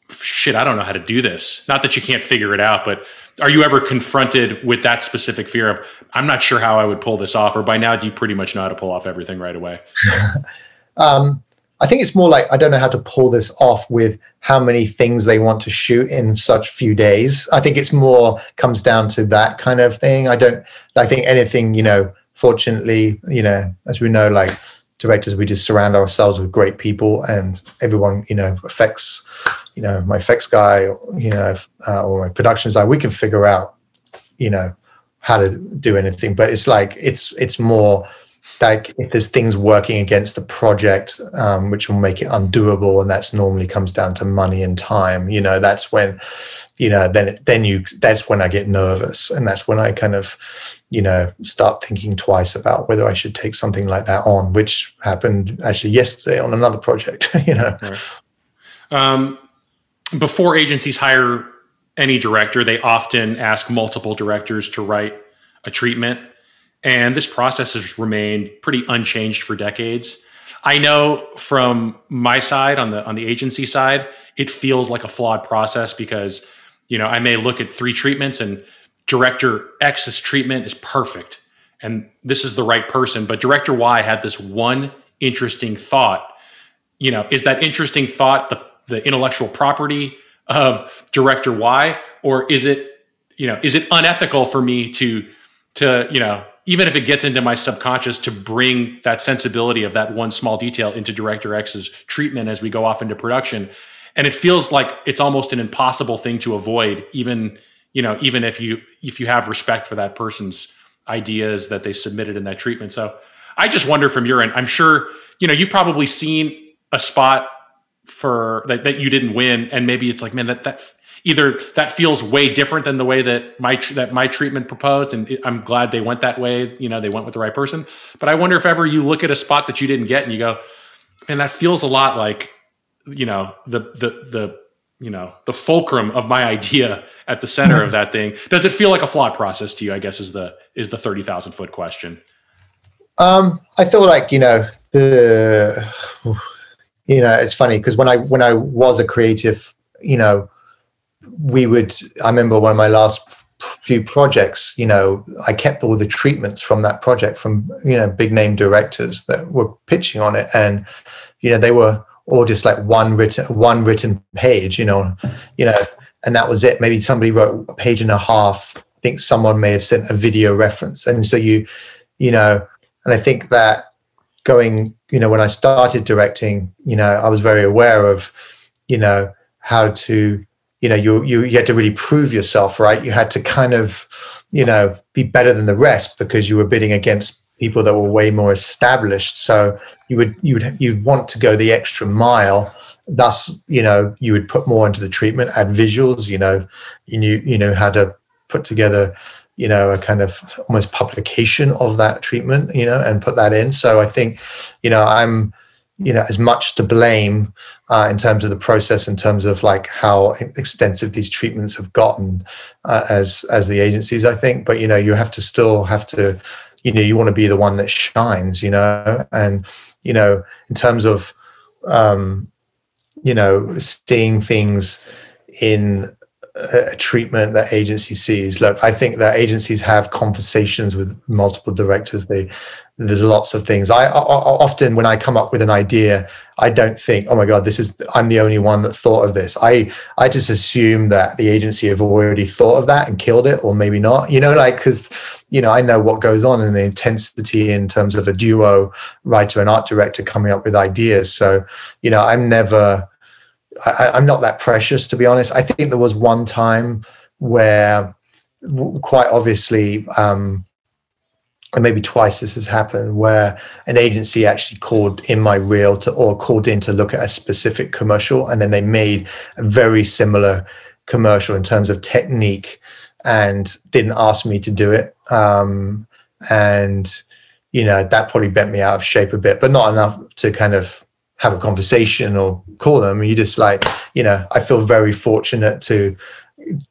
shit, I don't know how to do this? Not that you can't figure it out, but are you ever confronted with that specific fear of i'm not sure how i would pull this off or by now do you pretty much know how to pull off everything right away? Um, i think it's more like i don't know how to pull this off with how many things they want to shoot in such few days. I think it's more comes down to that kind of thing. I don't i think anything you know fortunately you know as we know like directors we just surround ourselves with great people and everyone you know affects you know my effects guy you know uh, or my production guy we can figure out you know how to do anything. But it's like it's it's more like if there's things working against the project um, which will make it undoable and that's normally comes down to money and time you know that's when you know then then you that's when i get nervous and that's when i kind of you know start thinking twice about whether i should take something like that on which happened actually yesterday on another project you know right. um, before agencies hire any director, they often ask multiple directors to write a treatment. And this process has remained pretty unchanged for decades. I know from my side on the on the agency side, it feels like a flawed process because, you know, I may look at three treatments and director X's treatment is perfect and this is the right person, but director Y had this one interesting thought. You know, is that interesting thought the the intellectual property of director Y, or is it you know is it unethical for me to to you know even if it gets into my subconscious to bring that sensibility of that one small detail into director X's treatment as we go off into production. And it feels like it's almost an impossible thing to avoid even you know even if you if you have respect for that person's ideas that they submitted in that treatment. So i just wonder from your end i'm sure you know you've probably seen a spot for that, that you didn't win and maybe it's like man that that either that feels way different than the way that my that my treatment proposed and i'm glad they went that way you know they went with the right person. But i wonder if ever you look at a spot that you didn't get and you go and that feels a lot like you know the the the you know the fulcrum of my idea at the center of that thing. Does it feel like a flawed process to you i guess is the is the 30000 foot question? Um i feel like you know the you know it's funny because when i when i was a creative you know we would i remember one of my last few projects, you know, I kept all the treatments from that project from you know big name directors that were pitching on it, and you know they were all just like one written one written page, you know, you know, and that was it. Maybe somebody wrote a page and a half. I think someone may have sent a video reference, and so you, you know, and I think that going, you know, when I started directing, you know, I was very aware of, you know, how to you know you you you had to really prove yourself right? You had to kind of you know be better than the rest because you were bidding against people that were way more established. So you would you would you'd want to go the extra mile. Thus you know you would put more into the treatment add visuals you know you knew you know how to put together you know a kind of almost publication of that treatment you know and put that in. So i think you know i'm you know as much to blame uh, in terms of the process in terms of like how extensive these treatments have gotten uh, as as the agencies i think. But you know you have to still have to you know you want to be the one that shines you know? And you know in terms of um you know seeing things in a treatment that agency sees. Look i think that agencies have conversations with multiple directors. They there's lots of things. I, I, often when i come up with an idea i don't think oh my god this is i'm the only one that thought of this. I i just assume that the agency have already thought of that and killed it or maybe not you know like because you know i know what goes on in the intensity in terms of a duo writer and art director coming up with ideas. So you know i'm never I, i'm not that precious to be honest. I think there was one time where quite obviously um, and maybe twice this has happened where an agency actually called in my reel to or called in to look at a specific commercial and then they made a very similar commercial in terms of technique and didn't ask me to do it. Um, and you know that probably bent me out of shape a bit but not enough to kind of have a conversation or call them you just like you know i feel very fortunate to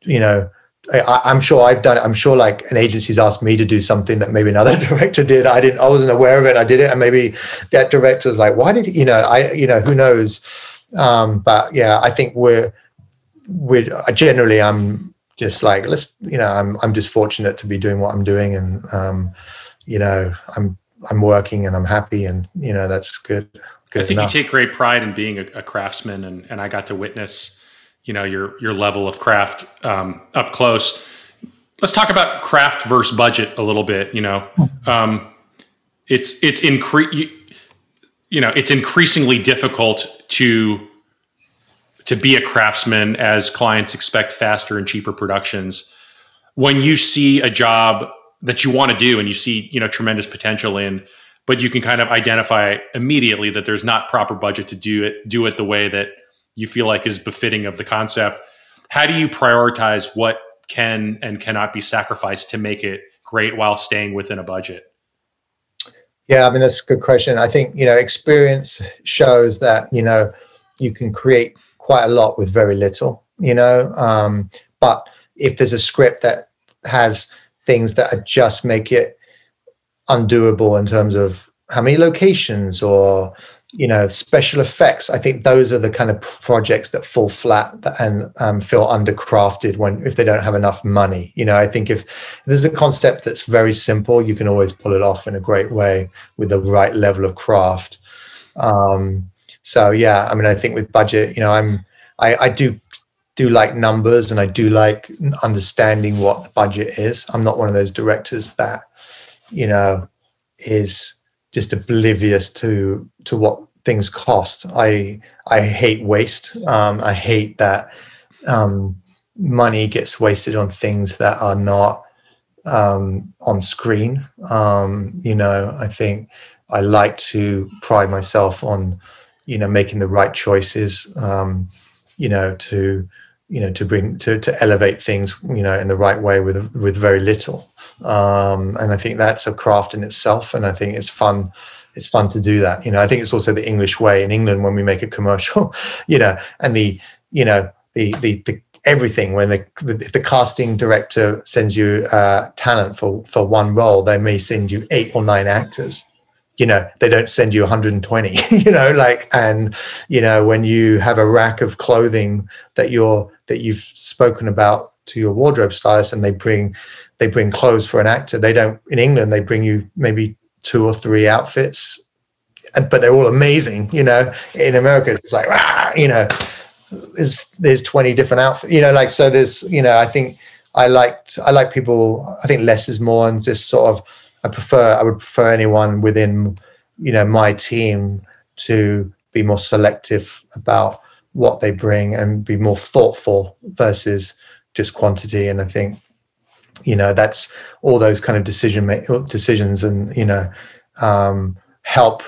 you know I, am sure I've done it. I'm sure like an agency's asked me to do something that maybe another director did. I didn't, I wasn't aware of it. I did it. And maybe that director's like, why did you know, I, you know, who knows? Um, but yeah, I think we're, we're generally, I'm just like, let's, you know, I'm, I'm just fortunate to be doing what I'm doing. And, um, you know, I'm, I'm working and I'm happy and, you know, that's good. Good I think enough. you take great pride in being a, a craftsman and, and I got to witness, you know your your level of craft um, up close. Let's talk about craft versus budget a little bit. You know, um, it's it's incre- you, you know it's increasingly difficult to to be a craftsman as clients expect faster and cheaper productions. When you see a job that you want to do and you see you know tremendous potential in, but you can kind of identify immediately that there's not proper budget to do it do it the way that you feel like is befitting of the concept. How do you prioritize what can and cannot be sacrificed to make it great while staying within a budget? Yeah, I mean that's a good question. I think you know experience shows that you know you can create quite a lot with very little. You know, um, but if there's a script that has things that just make it undoable in terms of how many locations or you know special effects. I think those are the kind of projects that fall flat and um, feel undercrafted when if they don't have enough money. You know i think if, there's a concept that's very simple you can always pull it off in a great way with the right level of craft. Um, so yeah i mean i think with budget you know i'm i, I do do like numbers and i do like understanding what the budget is. I'm not one of those directors that you know is just oblivious to to what things cost. I I hate waste. Um, I hate that um, money gets wasted on things that are not um, on screen. Um, you know, I think I like to pride myself on you know making the right choices. Um, you know to you know to bring to to elevate things you know in the right way with with very little um, and i think that's a craft in itself and i think it's fun it's fun to do that. You know i think it's also the english way in england when we make a commercial you know and the you know the the, the everything when the, the, the casting director sends you uh, talent for for one role they may send you eight or nine actors. You know they don't send you 120 you know like and you know when you have a rack of clothing that you're that you've spoken about to your wardrobe stylist and they bring they bring clothes for an actor. They don't in england they bring you maybe two or three outfits but they're all amazing you know? In america it's like you know? There's there's 20 different outfits you know? Like so there's you know i think i liked i like people i think less is more and just sort of I prefer I would prefer anyone within you know my team to be more selective about what they bring and be more thoughtful versus just quantity. And I think you know that's all those kind of decision make, decisions and you know um, help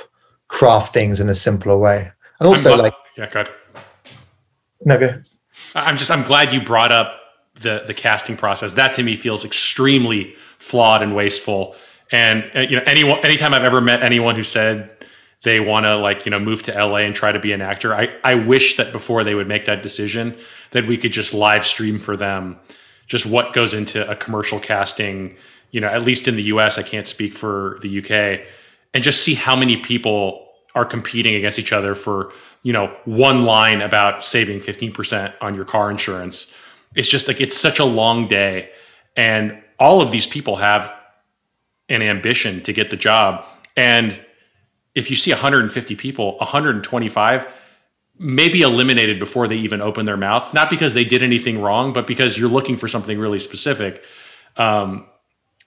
craft things in a simpler way. And also like yeah, good. No, go. I'm just I'm glad you brought up the the casting process. That to me feels extremely flawed and wasteful and uh, you know, anyone, anytime I've ever met anyone who said they want to like you know move to LA and try to be an actor, I I wish that before they would make that decision, that we could just live stream for them just what goes into a commercial casting. You know, at least in the U.S., I can't speak for the U.K. and just see how many people are competing against each other for you know one line about saving 15% on your car insurance it's just like it's such a long day and all of these people have an ambition to get the job. And if you see 150 people, 125 may be eliminated before they even open their mouth, not because they did anything wrong, but because you're looking for something really specific. Um,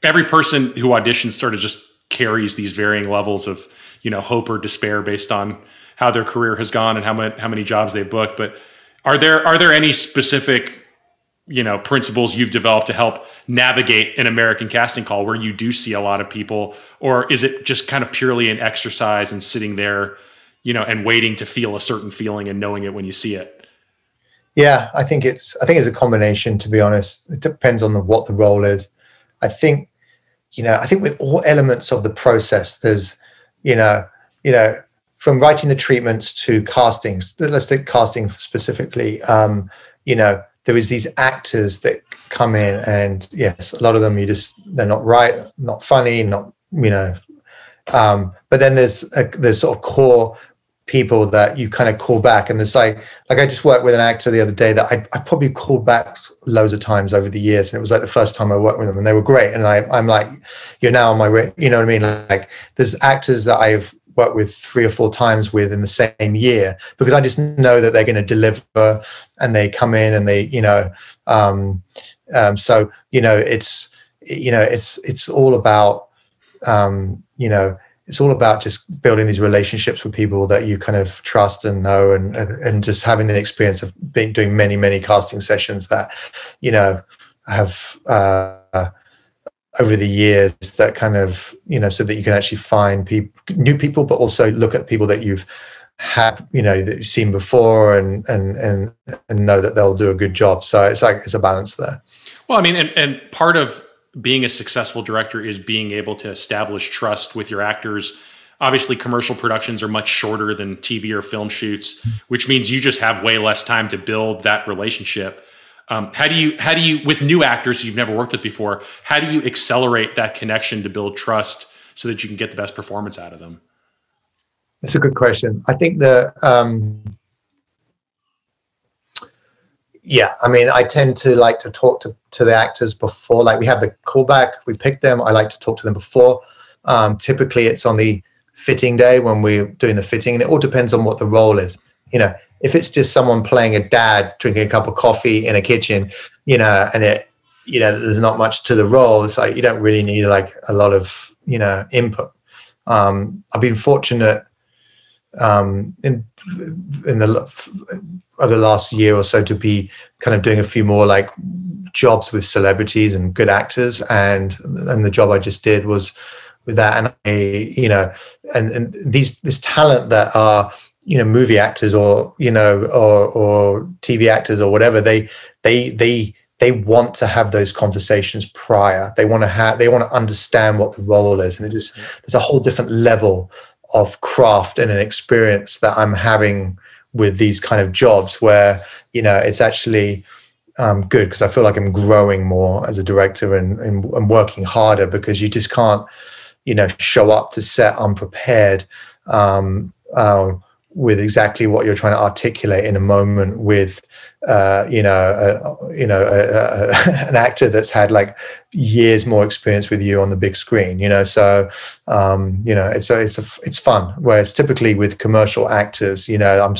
every person who auditions sort of just carries these varying levels of, you know, hope or despair based on how their career has gone and how many, how many jobs they've booked. But are there, are there any specific you know principles you've developed to help navigate an American casting call where you do see a lot of people, or is it just kind of purely an exercise and sitting there, you know, and waiting to feel a certain feeling and knowing it when you see it? Yeah, I think it's I think it's a combination. To be honest, it depends on the, what the role is. I think, you know, I think with all elements of the process, there's, you know, you know, from writing the treatments to castings. Let's take casting specifically. Um, you know, there is these actors that come in and yes a lot of them you just they're not right not funny not you know um, but then there's a, there's sort of core people that you kind of call back. And there's like like i just worked with an actor the other day that I, I probably called back loads of times over the years and it was like the first time i worked with them and they were great. And I, i'm like you're now on my way you know what i mean? Like there's actors that i've worked with three or four times with in the same year because I just know that they're going to deliver and they come in and they, you know, um, um, so you know, it's you know, it's it's all about um, you know, it's all about just building these relationships with people that you kind of trust and know and and, and just having the experience of being doing many many casting sessions that you know have uh, over the years that kind of you know so that you can actually find people new people but also look at people that you've had you know that you've seen before and and and and know that they'll do a good job. So it's like it's a balance there. Well i mean and, and part of being a successful director is being able to establish trust with your actors obviously commercial productions are much shorter than tv or film shoots which means you just have way less time to build that relationship um, how do you how do you with new actors you've never worked with before? How do you accelerate that connection to build trust so that you can get the best performance out of them? That's a good question. I think the um, yeah, I mean, I tend to like to talk to, to the actors before, like we have the callback, we pick them. I like to talk to them before. Um, typically, it's on the fitting day when we're doing the fitting, and it all depends on what the role is. You know, if it's just someone playing a dad drinking a cup of coffee in a kitchen, you know, and it, you know, there's not much to the role. It's like you don't really need like a lot of, you know, input. Um, I've been fortunate um, in in the over the last year or so to be kind of doing a few more like jobs with celebrities and good actors, and and the job I just did was with that, and I, you know, and, and these this talent that are you know movie actors or you know or or TV actors or whatever they they they they want to have those conversations prior. They want to have they want to understand what the role is. And it is there's a whole different level of craft and an experience that I'm having with these kind of jobs where you know it's actually um, good because I feel like I'm growing more as a director and, and, and working harder because you just can't you know show up to set unprepared um, uh, with exactly what you're trying to articulate in a moment with uh, you know a, you know a, a, an actor that's had like years more experience with you on the big screen you know? So um, you know it's a, it's a, it's fun. Whereas typically with commercial actors you know I'm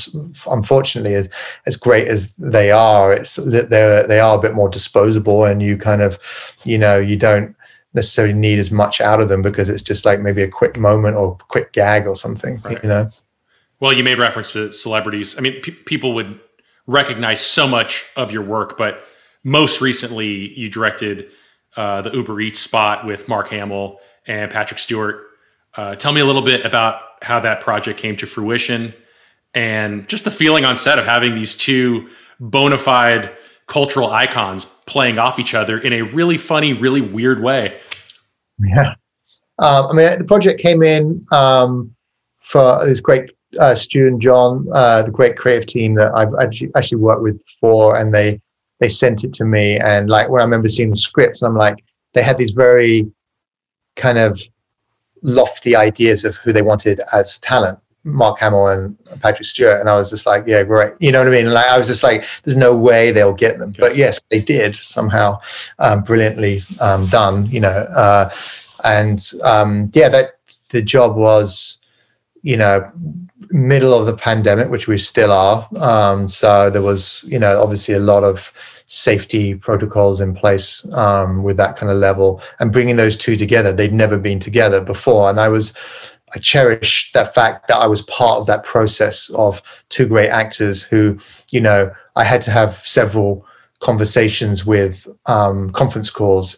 unfortunately as as great as they are it's they they are a bit more disposable and you kind of you know you don't necessarily need as much out of them because it's just like maybe a quick moment or quick gag or something right. you know well, you made reference to celebrities. I mean, people would recognize so much of your work, but most recently, you directed uh, the Uber Eats spot with Mark Hamill and Patrick Stewart. Uh, tell me a little bit about how that project came to fruition and just the feeling on set of having these two bona fide cultural icons playing off each other in a really funny, really weird way. Yeah. Uh, I mean, the project came in um, for this great uh, Stu and John, uh, the great creative team that I've actually, actually worked with before, and they they sent it to me. And like when I remember seeing the scripts, I'm like, they had these very kind of lofty ideas of who they wanted as talent. Mark Hamill and Patrick Stewart, and I was just like, yeah, great. You know what I mean? Like I was just like, there's no way they'll get them, but yes, they did somehow, um, brilliantly um, done. You know, uh, and um, yeah, that the job was, you know, middle of the pandemic, which we still are. Um, so there was, you know, obviously a lot of safety protocols in place um, with that kind of level and bringing those two together. They'd never been together before. And I was, I cherish that fact that I was part of that process of two great actors who, you know, I had to have several conversations with um, conference calls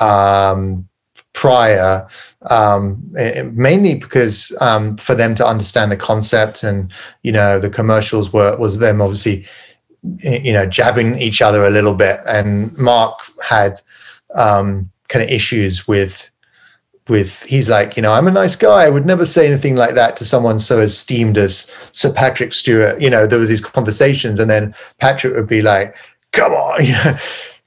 um, prior, um, eh, mainly because um, for them to understand the concept and you know the commercials were was them obviously eh, you know jabbing each other a little bit, and Mark had um, kind of issues with with he's like you know i'm a nice guy. I would never say anything like that to someone so esteemed as sir patrick stewart. You know there was these conversations and then patrick would be like come on you know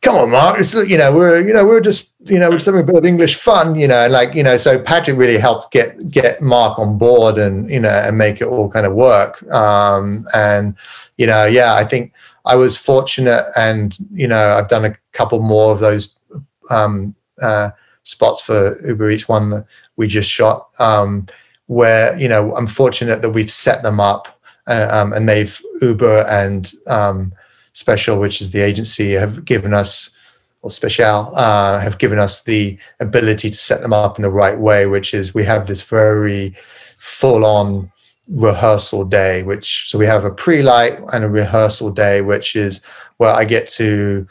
come on, Mark. You know, we're you know we're just you know we're just having a bit of English fun, you know, like you know, so Patrick really helped get get Mark on board and you know and make it all kind of work. Um, and you know, yeah, I think I was fortunate, and you know, I've done a couple more of those um, uh, spots for Uber Eats one that we just shot, um, where you know I'm fortunate that we've set them up uh, um, and they've Uber and um, Special, which is the agency, have given us, or Special, uh, have given us the ability to set them up in the right way, which is we have this very full on rehearsal day, which so we have a pre light and a rehearsal day, which is where I get to,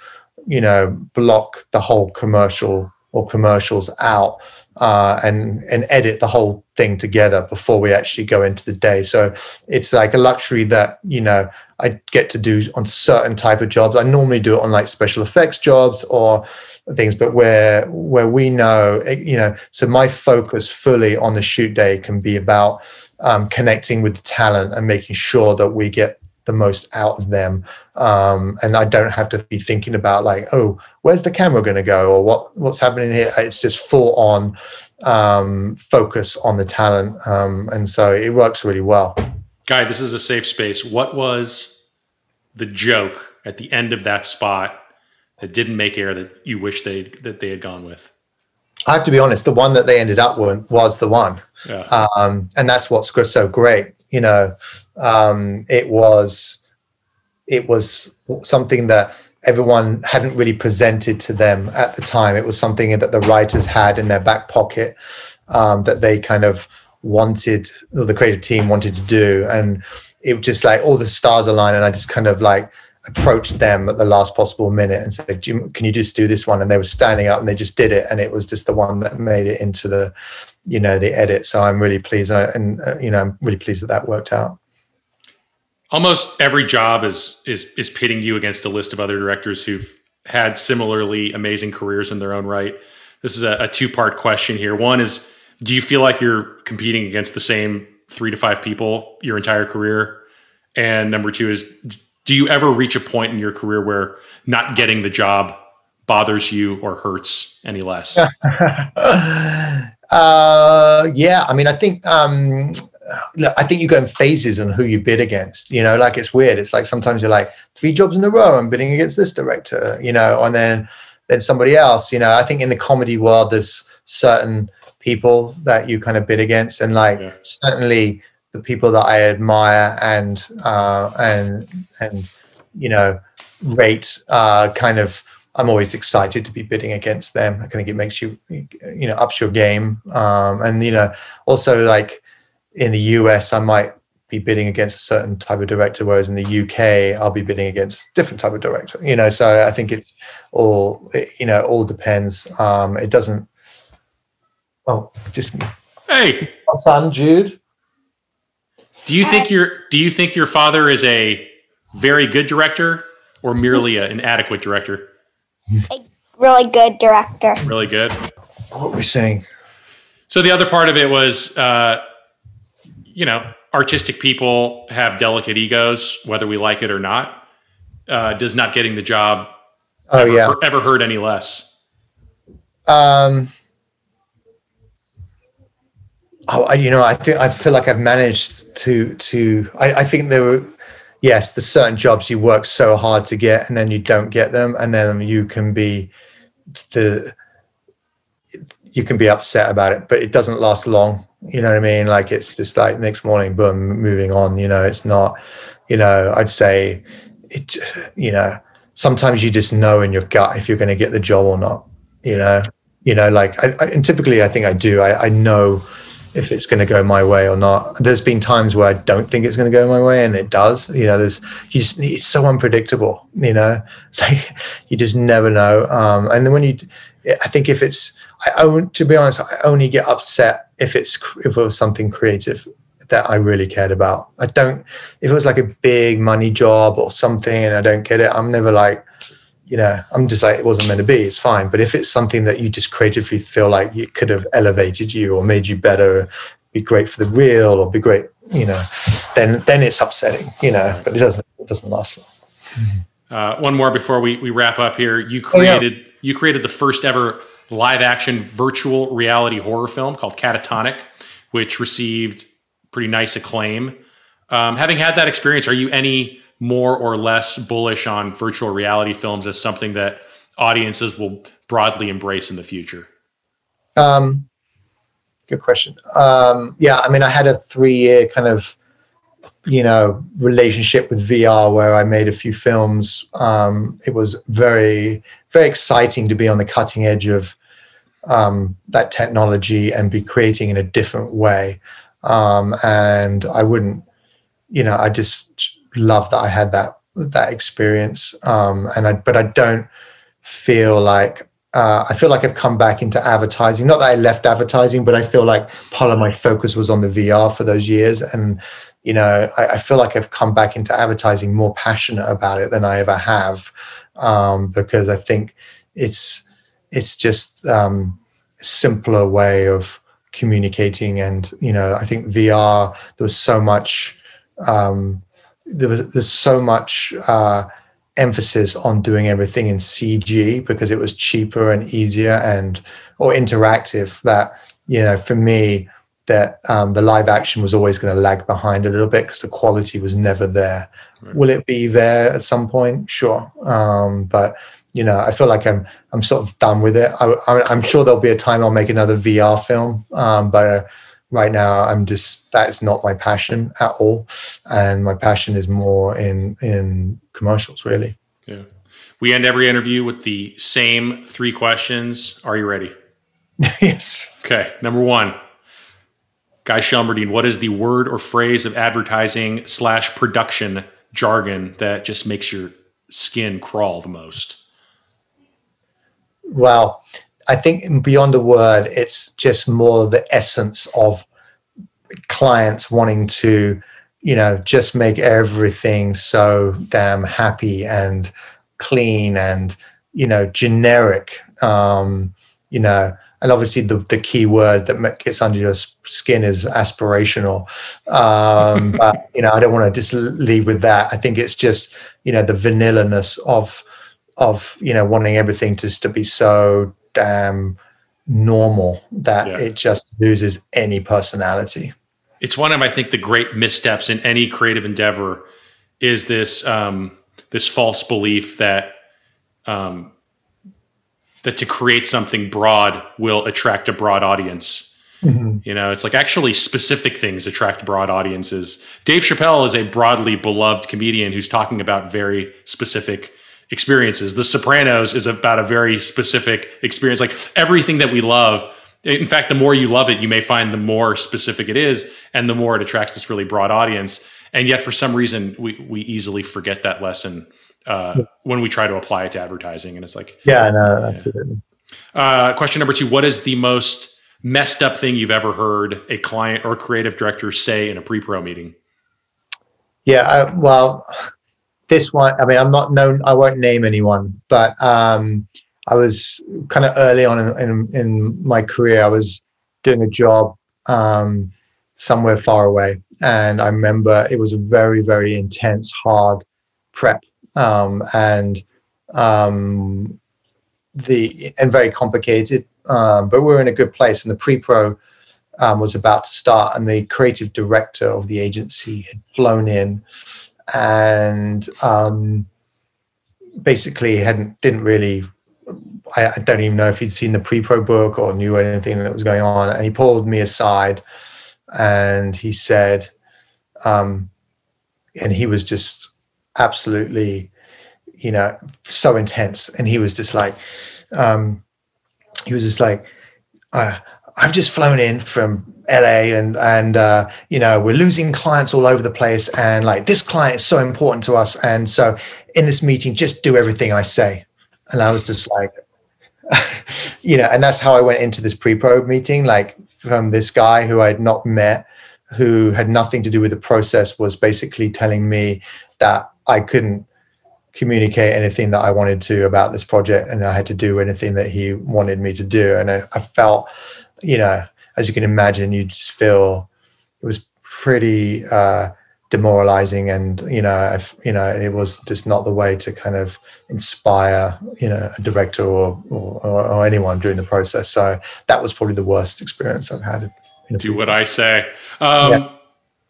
you know, block the whole commercial or commercials out uh, and and edit the whole thing together before we actually go into the day. So it's like a luxury that you know I get to do on certain type of jobs. I normally do it on like special effects jobs or things, but where where we know, eh, you know, so my focus fully on the shoot day can be about um, connecting with the talent and making sure that we get the most out of them. Um, and i don't have to be thinking about like oh where's the camera going to go? or what what's happening here? It's just full on um, focus on the talent. Um, and so it works really well Guy, this is a safe space. What was the joke at the end of that spot that didn't make air that you wish they that they had gone with? I have to be honest. The one that they ended up with was the one, yeah. um, and that's what's so great. You know, um, it was it was something that everyone hadn't really presented to them at the time. It was something that the writers had in their back pocket um, that they kind of wanted or the creative team wanted to do. And it was just like all the stars aligned and i just kind of like approached them at the last possible minute and said can you just do this one? And they were standing up and they just did it and it was just the one that made it into the you know the edit. So i'm really pleased and, I, and uh, you know i'm really pleased that that worked out. Almost every job is is is pitting you against a list of other directors who've had similarly amazing careers in their own right. This is a, a two part question here. One is do you feel like you're competing against the same three to five people your entire career? And number two is, do you ever reach a point in your career where not getting the job bothers you or hurts any less? Uh, yeah, I mean, I think um, look, I think you go in phases on who you bid against. You know, like it's weird. It's like sometimes you're like three jobs in a row. I'm bidding against this director. You know, and then then somebody else. You know, I think in the comedy world, there's certain people that you kind of bid against, and like yeah. certainly the people that I admire and uh, and and you know rate uh, kind of I'm always excited to be bidding against them. I think it makes you, you know, ups your game. Um, and you know, also like in the US, I might be bidding against a certain type of director, whereas in the UK, I'll be bidding against different type of director. You know, so I think it's all, you know, all depends. Um, it doesn't. Oh, just hey, my son Jude. Do you think your Do you think your father is a very good director or merely a, an adequate director? A really good director. Really good. What were we saying? So the other part of it was, uh, you know, artistic people have delicate egos, whether we like it or not. Uh, does not getting the job oh ever, yeah ever hurt any less? Um. Oh, I, you know, I feel I feel like I've managed to to. I, I think there were yes, there's certain jobs you work so hard to get and then you don't get them, and then you can be the you can be upset about it, but it doesn't last long. You know what I mean? Like it's just like next morning, boom, moving on. You know, it's not. You know, I'd say it. You know, sometimes you just know in your gut if you're going to get the job or not. You know, you know, like I, I, and typically I think I do. I, I know if it's going to go my way or not. There's been times where I don't think it's going to go my way, and it does. You know, there's you it's so unpredictable. You know, it's like you just never know. Um, and then when you, I think if it's, I own to be honest, I only get upset if it's if it was something creative that I really cared about. I don't. If it was like a big money job or something, and I don't get it, I'm never like you know, I'm just like, it wasn't meant to be, it's fine. But if it's something that you just creatively feel like it could have elevated you or made you better, be great for the reel or be great, you know, then then it's upsetting, you know, but it doesn't it doesn't last long. Uh, one more before we, we wrap up here. You created oh, yeah. you created the first ever live action virtual reality horror film called Catatonic, which received pretty nice acclaim. Um, having had that experience, are you any more or less bullish on virtual reality films as something that audiences will broadly embrace in the future? Um, good question. Um, yeah, I mean, I had a three-year kind of, you know, relationship with VR where I made a few films. Um, it was very, very exciting to be on the cutting edge of um, that technology and be creating in a different way. Um, and I wouldn't, you know, I just love that I had that that experience. Um, and I, but I don't feel like uh, I feel like I've come back into advertising. Not that I left advertising, but I feel like part of my focus was on the VR for those years. And you know, I, I feel like I've come back into advertising more passionate about it than I ever have, um, because I think it's it's just um, simpler way of communicating. And you know, I think VR there was so much um, there was there's so much uh, emphasis on doing everything in CG because it was cheaper and easier and or interactive that you know for me that um, the live action was always going to lag behind a little bit because the quality was never there. Right. Will it be there at some point? Sure, um, but you know, I feel like I'm I'm sort of done with it. I, am sure there'll be a time I'll make another VR film, um, but uh, right now i'm just that is not my passion at all. And my passion is more in in commercials really. Yeah. We end every interview with the same three questions. Are you ready? Yes. Okay number one. Guy shelmerdine what is the word or phrase of advertising slash production jargon that just makes your skin crawl the most? Well I think beyond a word, it's just more the essence of clients wanting to, you know, just make everything so damn happy and clean and, you know, generic. Um, you know, and obviously the, the key word that gets under your skin is aspirational. Um, but, you know, I don't want to just leave with that. I think it's just, you know, the vanilla-ness of, of, you know, wanting everything just to be so damn normal that yeah. it just loses any personality. It's one of I think the great missteps in any creative endeavor is this um, this false belief that um, that to create something broad will attract a broad audience. Mm-hmm. You know, it's like actually specific things attract broad audiences. Dave Chappelle is a broadly beloved comedian who's talking about very specific experiences. The Sopranos is about a very specific experience. Like everything that we love. In fact, the more you love it, you may find the more specific it is, and the more it attracts this really broad audience. And yet, for some reason, we we easily forget that lesson uh, when we try to apply it to advertising. And it's like, yeah, no, absolutely. Uh, question number two: What is the most messed up thing you've ever heard a client or creative director say in a pre-pro meeting? Yeah, I, well, this one, I mean, I'm not known, I won't name anyone, but um, I was kind of early on in, in, in, my career, I was doing a job um, somewhere far away. And I remember it was a very, very intense, hard prep um, and um, the and very complicated. Um, but we are in a good place, and the pre-pro um, was about to start, and the creative director of the agency had flown in and um, basically hadn't didn't really. I, I don't even know if he'd seen the pre-pro book or knew anything that was going on. And he pulled me aside, and he said, um, and he was just absolutely, you know, so intense. And he was just like, um, he was just like, uh, I've just flown in from LA and and uh, you know we're losing clients all over the place and like this client is so important to us. And so in this meeting just do everything I say. And I was just like you know and that's how I went into this pre-pro meeting like from this guy who I had not met who had nothing to do with the process was basically telling me that I couldn't communicate anything that I wanted to about this project and I had to do anything that he wanted me to do. And I, I felt you know as you can imagine, you just feel it was pretty uh, demoralizing, and you know, you know, it was just not the way to kind of inspire, you know, a director or or, or anyone during the process. So that was probably the worst experience I've had. Do what I say. Um, yeah.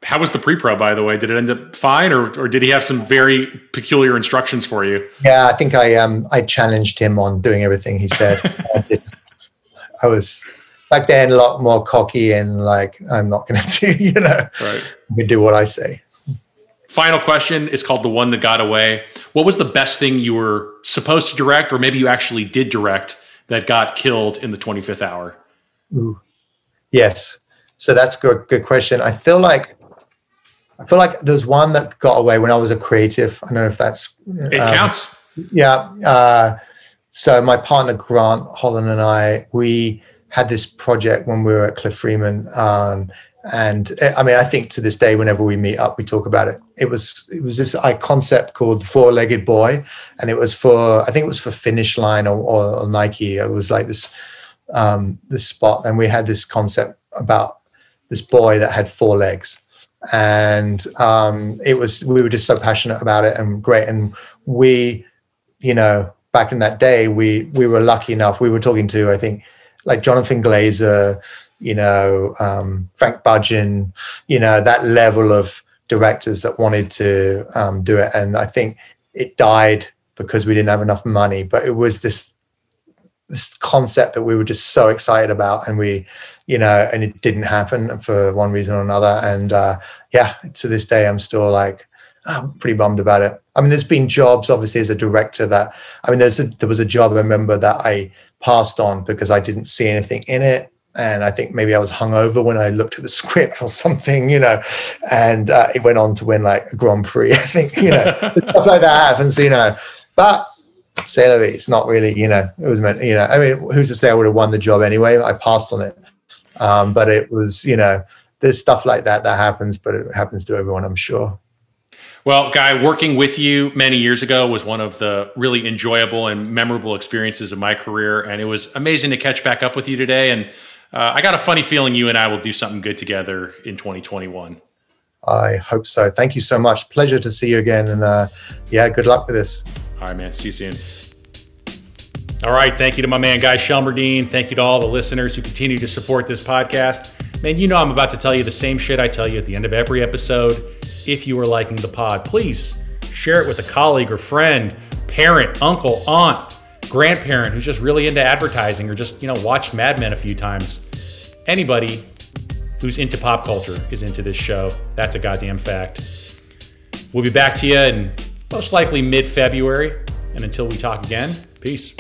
How was the pre-pro, by the way? Did it end up fine, or, or did he have some very peculiar instructions for you? Yeah, I think I um I challenged him on doing everything he said. I was back then a lot more cocky and like I'm not going to do, you know, right. do what I say. Final question is called the one that got away. What was the best thing you were supposed to direct, or maybe you actually did direct that got killed in the 25th hour? Ooh. Yes. So that's a good, good question. I feel like I feel like there's one that got away when I was a creative. I don't know if that's it um, counts. Yeah. Uh, so my partner Grant Holland and I, we had this project when we were at Cliff Freeman. Um, and I mean, I think to this day, whenever we meet up, we talk about it. It was it was this concept called Four Legged Boy, and it was for I think it was for Finish Line or, or, or Nike. It was like this um, this spot, and we had this concept about this boy that had four legs, and um, it was we were just so passionate about it and great, and we, you know, back in that day, we we were lucky enough. We were talking to I think like Jonathan Glazer, you know, um, Frank Budgen, you know, that level of directors that wanted to um, do it. And I think it died because we didn't have enough money. But it was this this concept that we were just so excited about, and we, you know, and it didn't happen for one reason or another. And uh, yeah, to this day, I'm still like. I'm pretty bummed about it. I mean, there's been jobs, obviously, as a director that, I mean, there's a, there was a job I remember that I passed on because I didn't see anything in it. And I think maybe I was hungover when I looked at the script or something, you know, and uh, it went on to win like a Grand Prix. I think, you know, stuff like that happens, you know. But say it's not really, you know, it was meant, you know, I mean, who's to say I would have won the job anyway? I passed on it. Um, but it was, you know, there's stuff like that that happens, but it happens to everyone, I'm sure. Well, Guy, working with you many years ago was one of the really enjoyable and memorable experiences of my career. And it was amazing to catch back up with you today. And uh, I got a funny feeling you and I will do something good together in 2021. I hope so. Thank you so much. Pleasure to see you again. And uh, yeah, good luck with this. All right, man. See you soon. All right. Thank you to my man, Guy Shelmerdine. Thank you to all the listeners who continue to support this podcast. Man, you know I'm about to tell you the same shit I tell you at the end of every episode. If you are liking the pod, please share it with a colleague or friend, parent, uncle, aunt, grandparent who's just really into advertising or just, you know, watched Mad Men a few times. Anybody who's into pop culture is into this show. That's a goddamn fact. We'll be back to you in most likely mid February. And until we talk again, peace.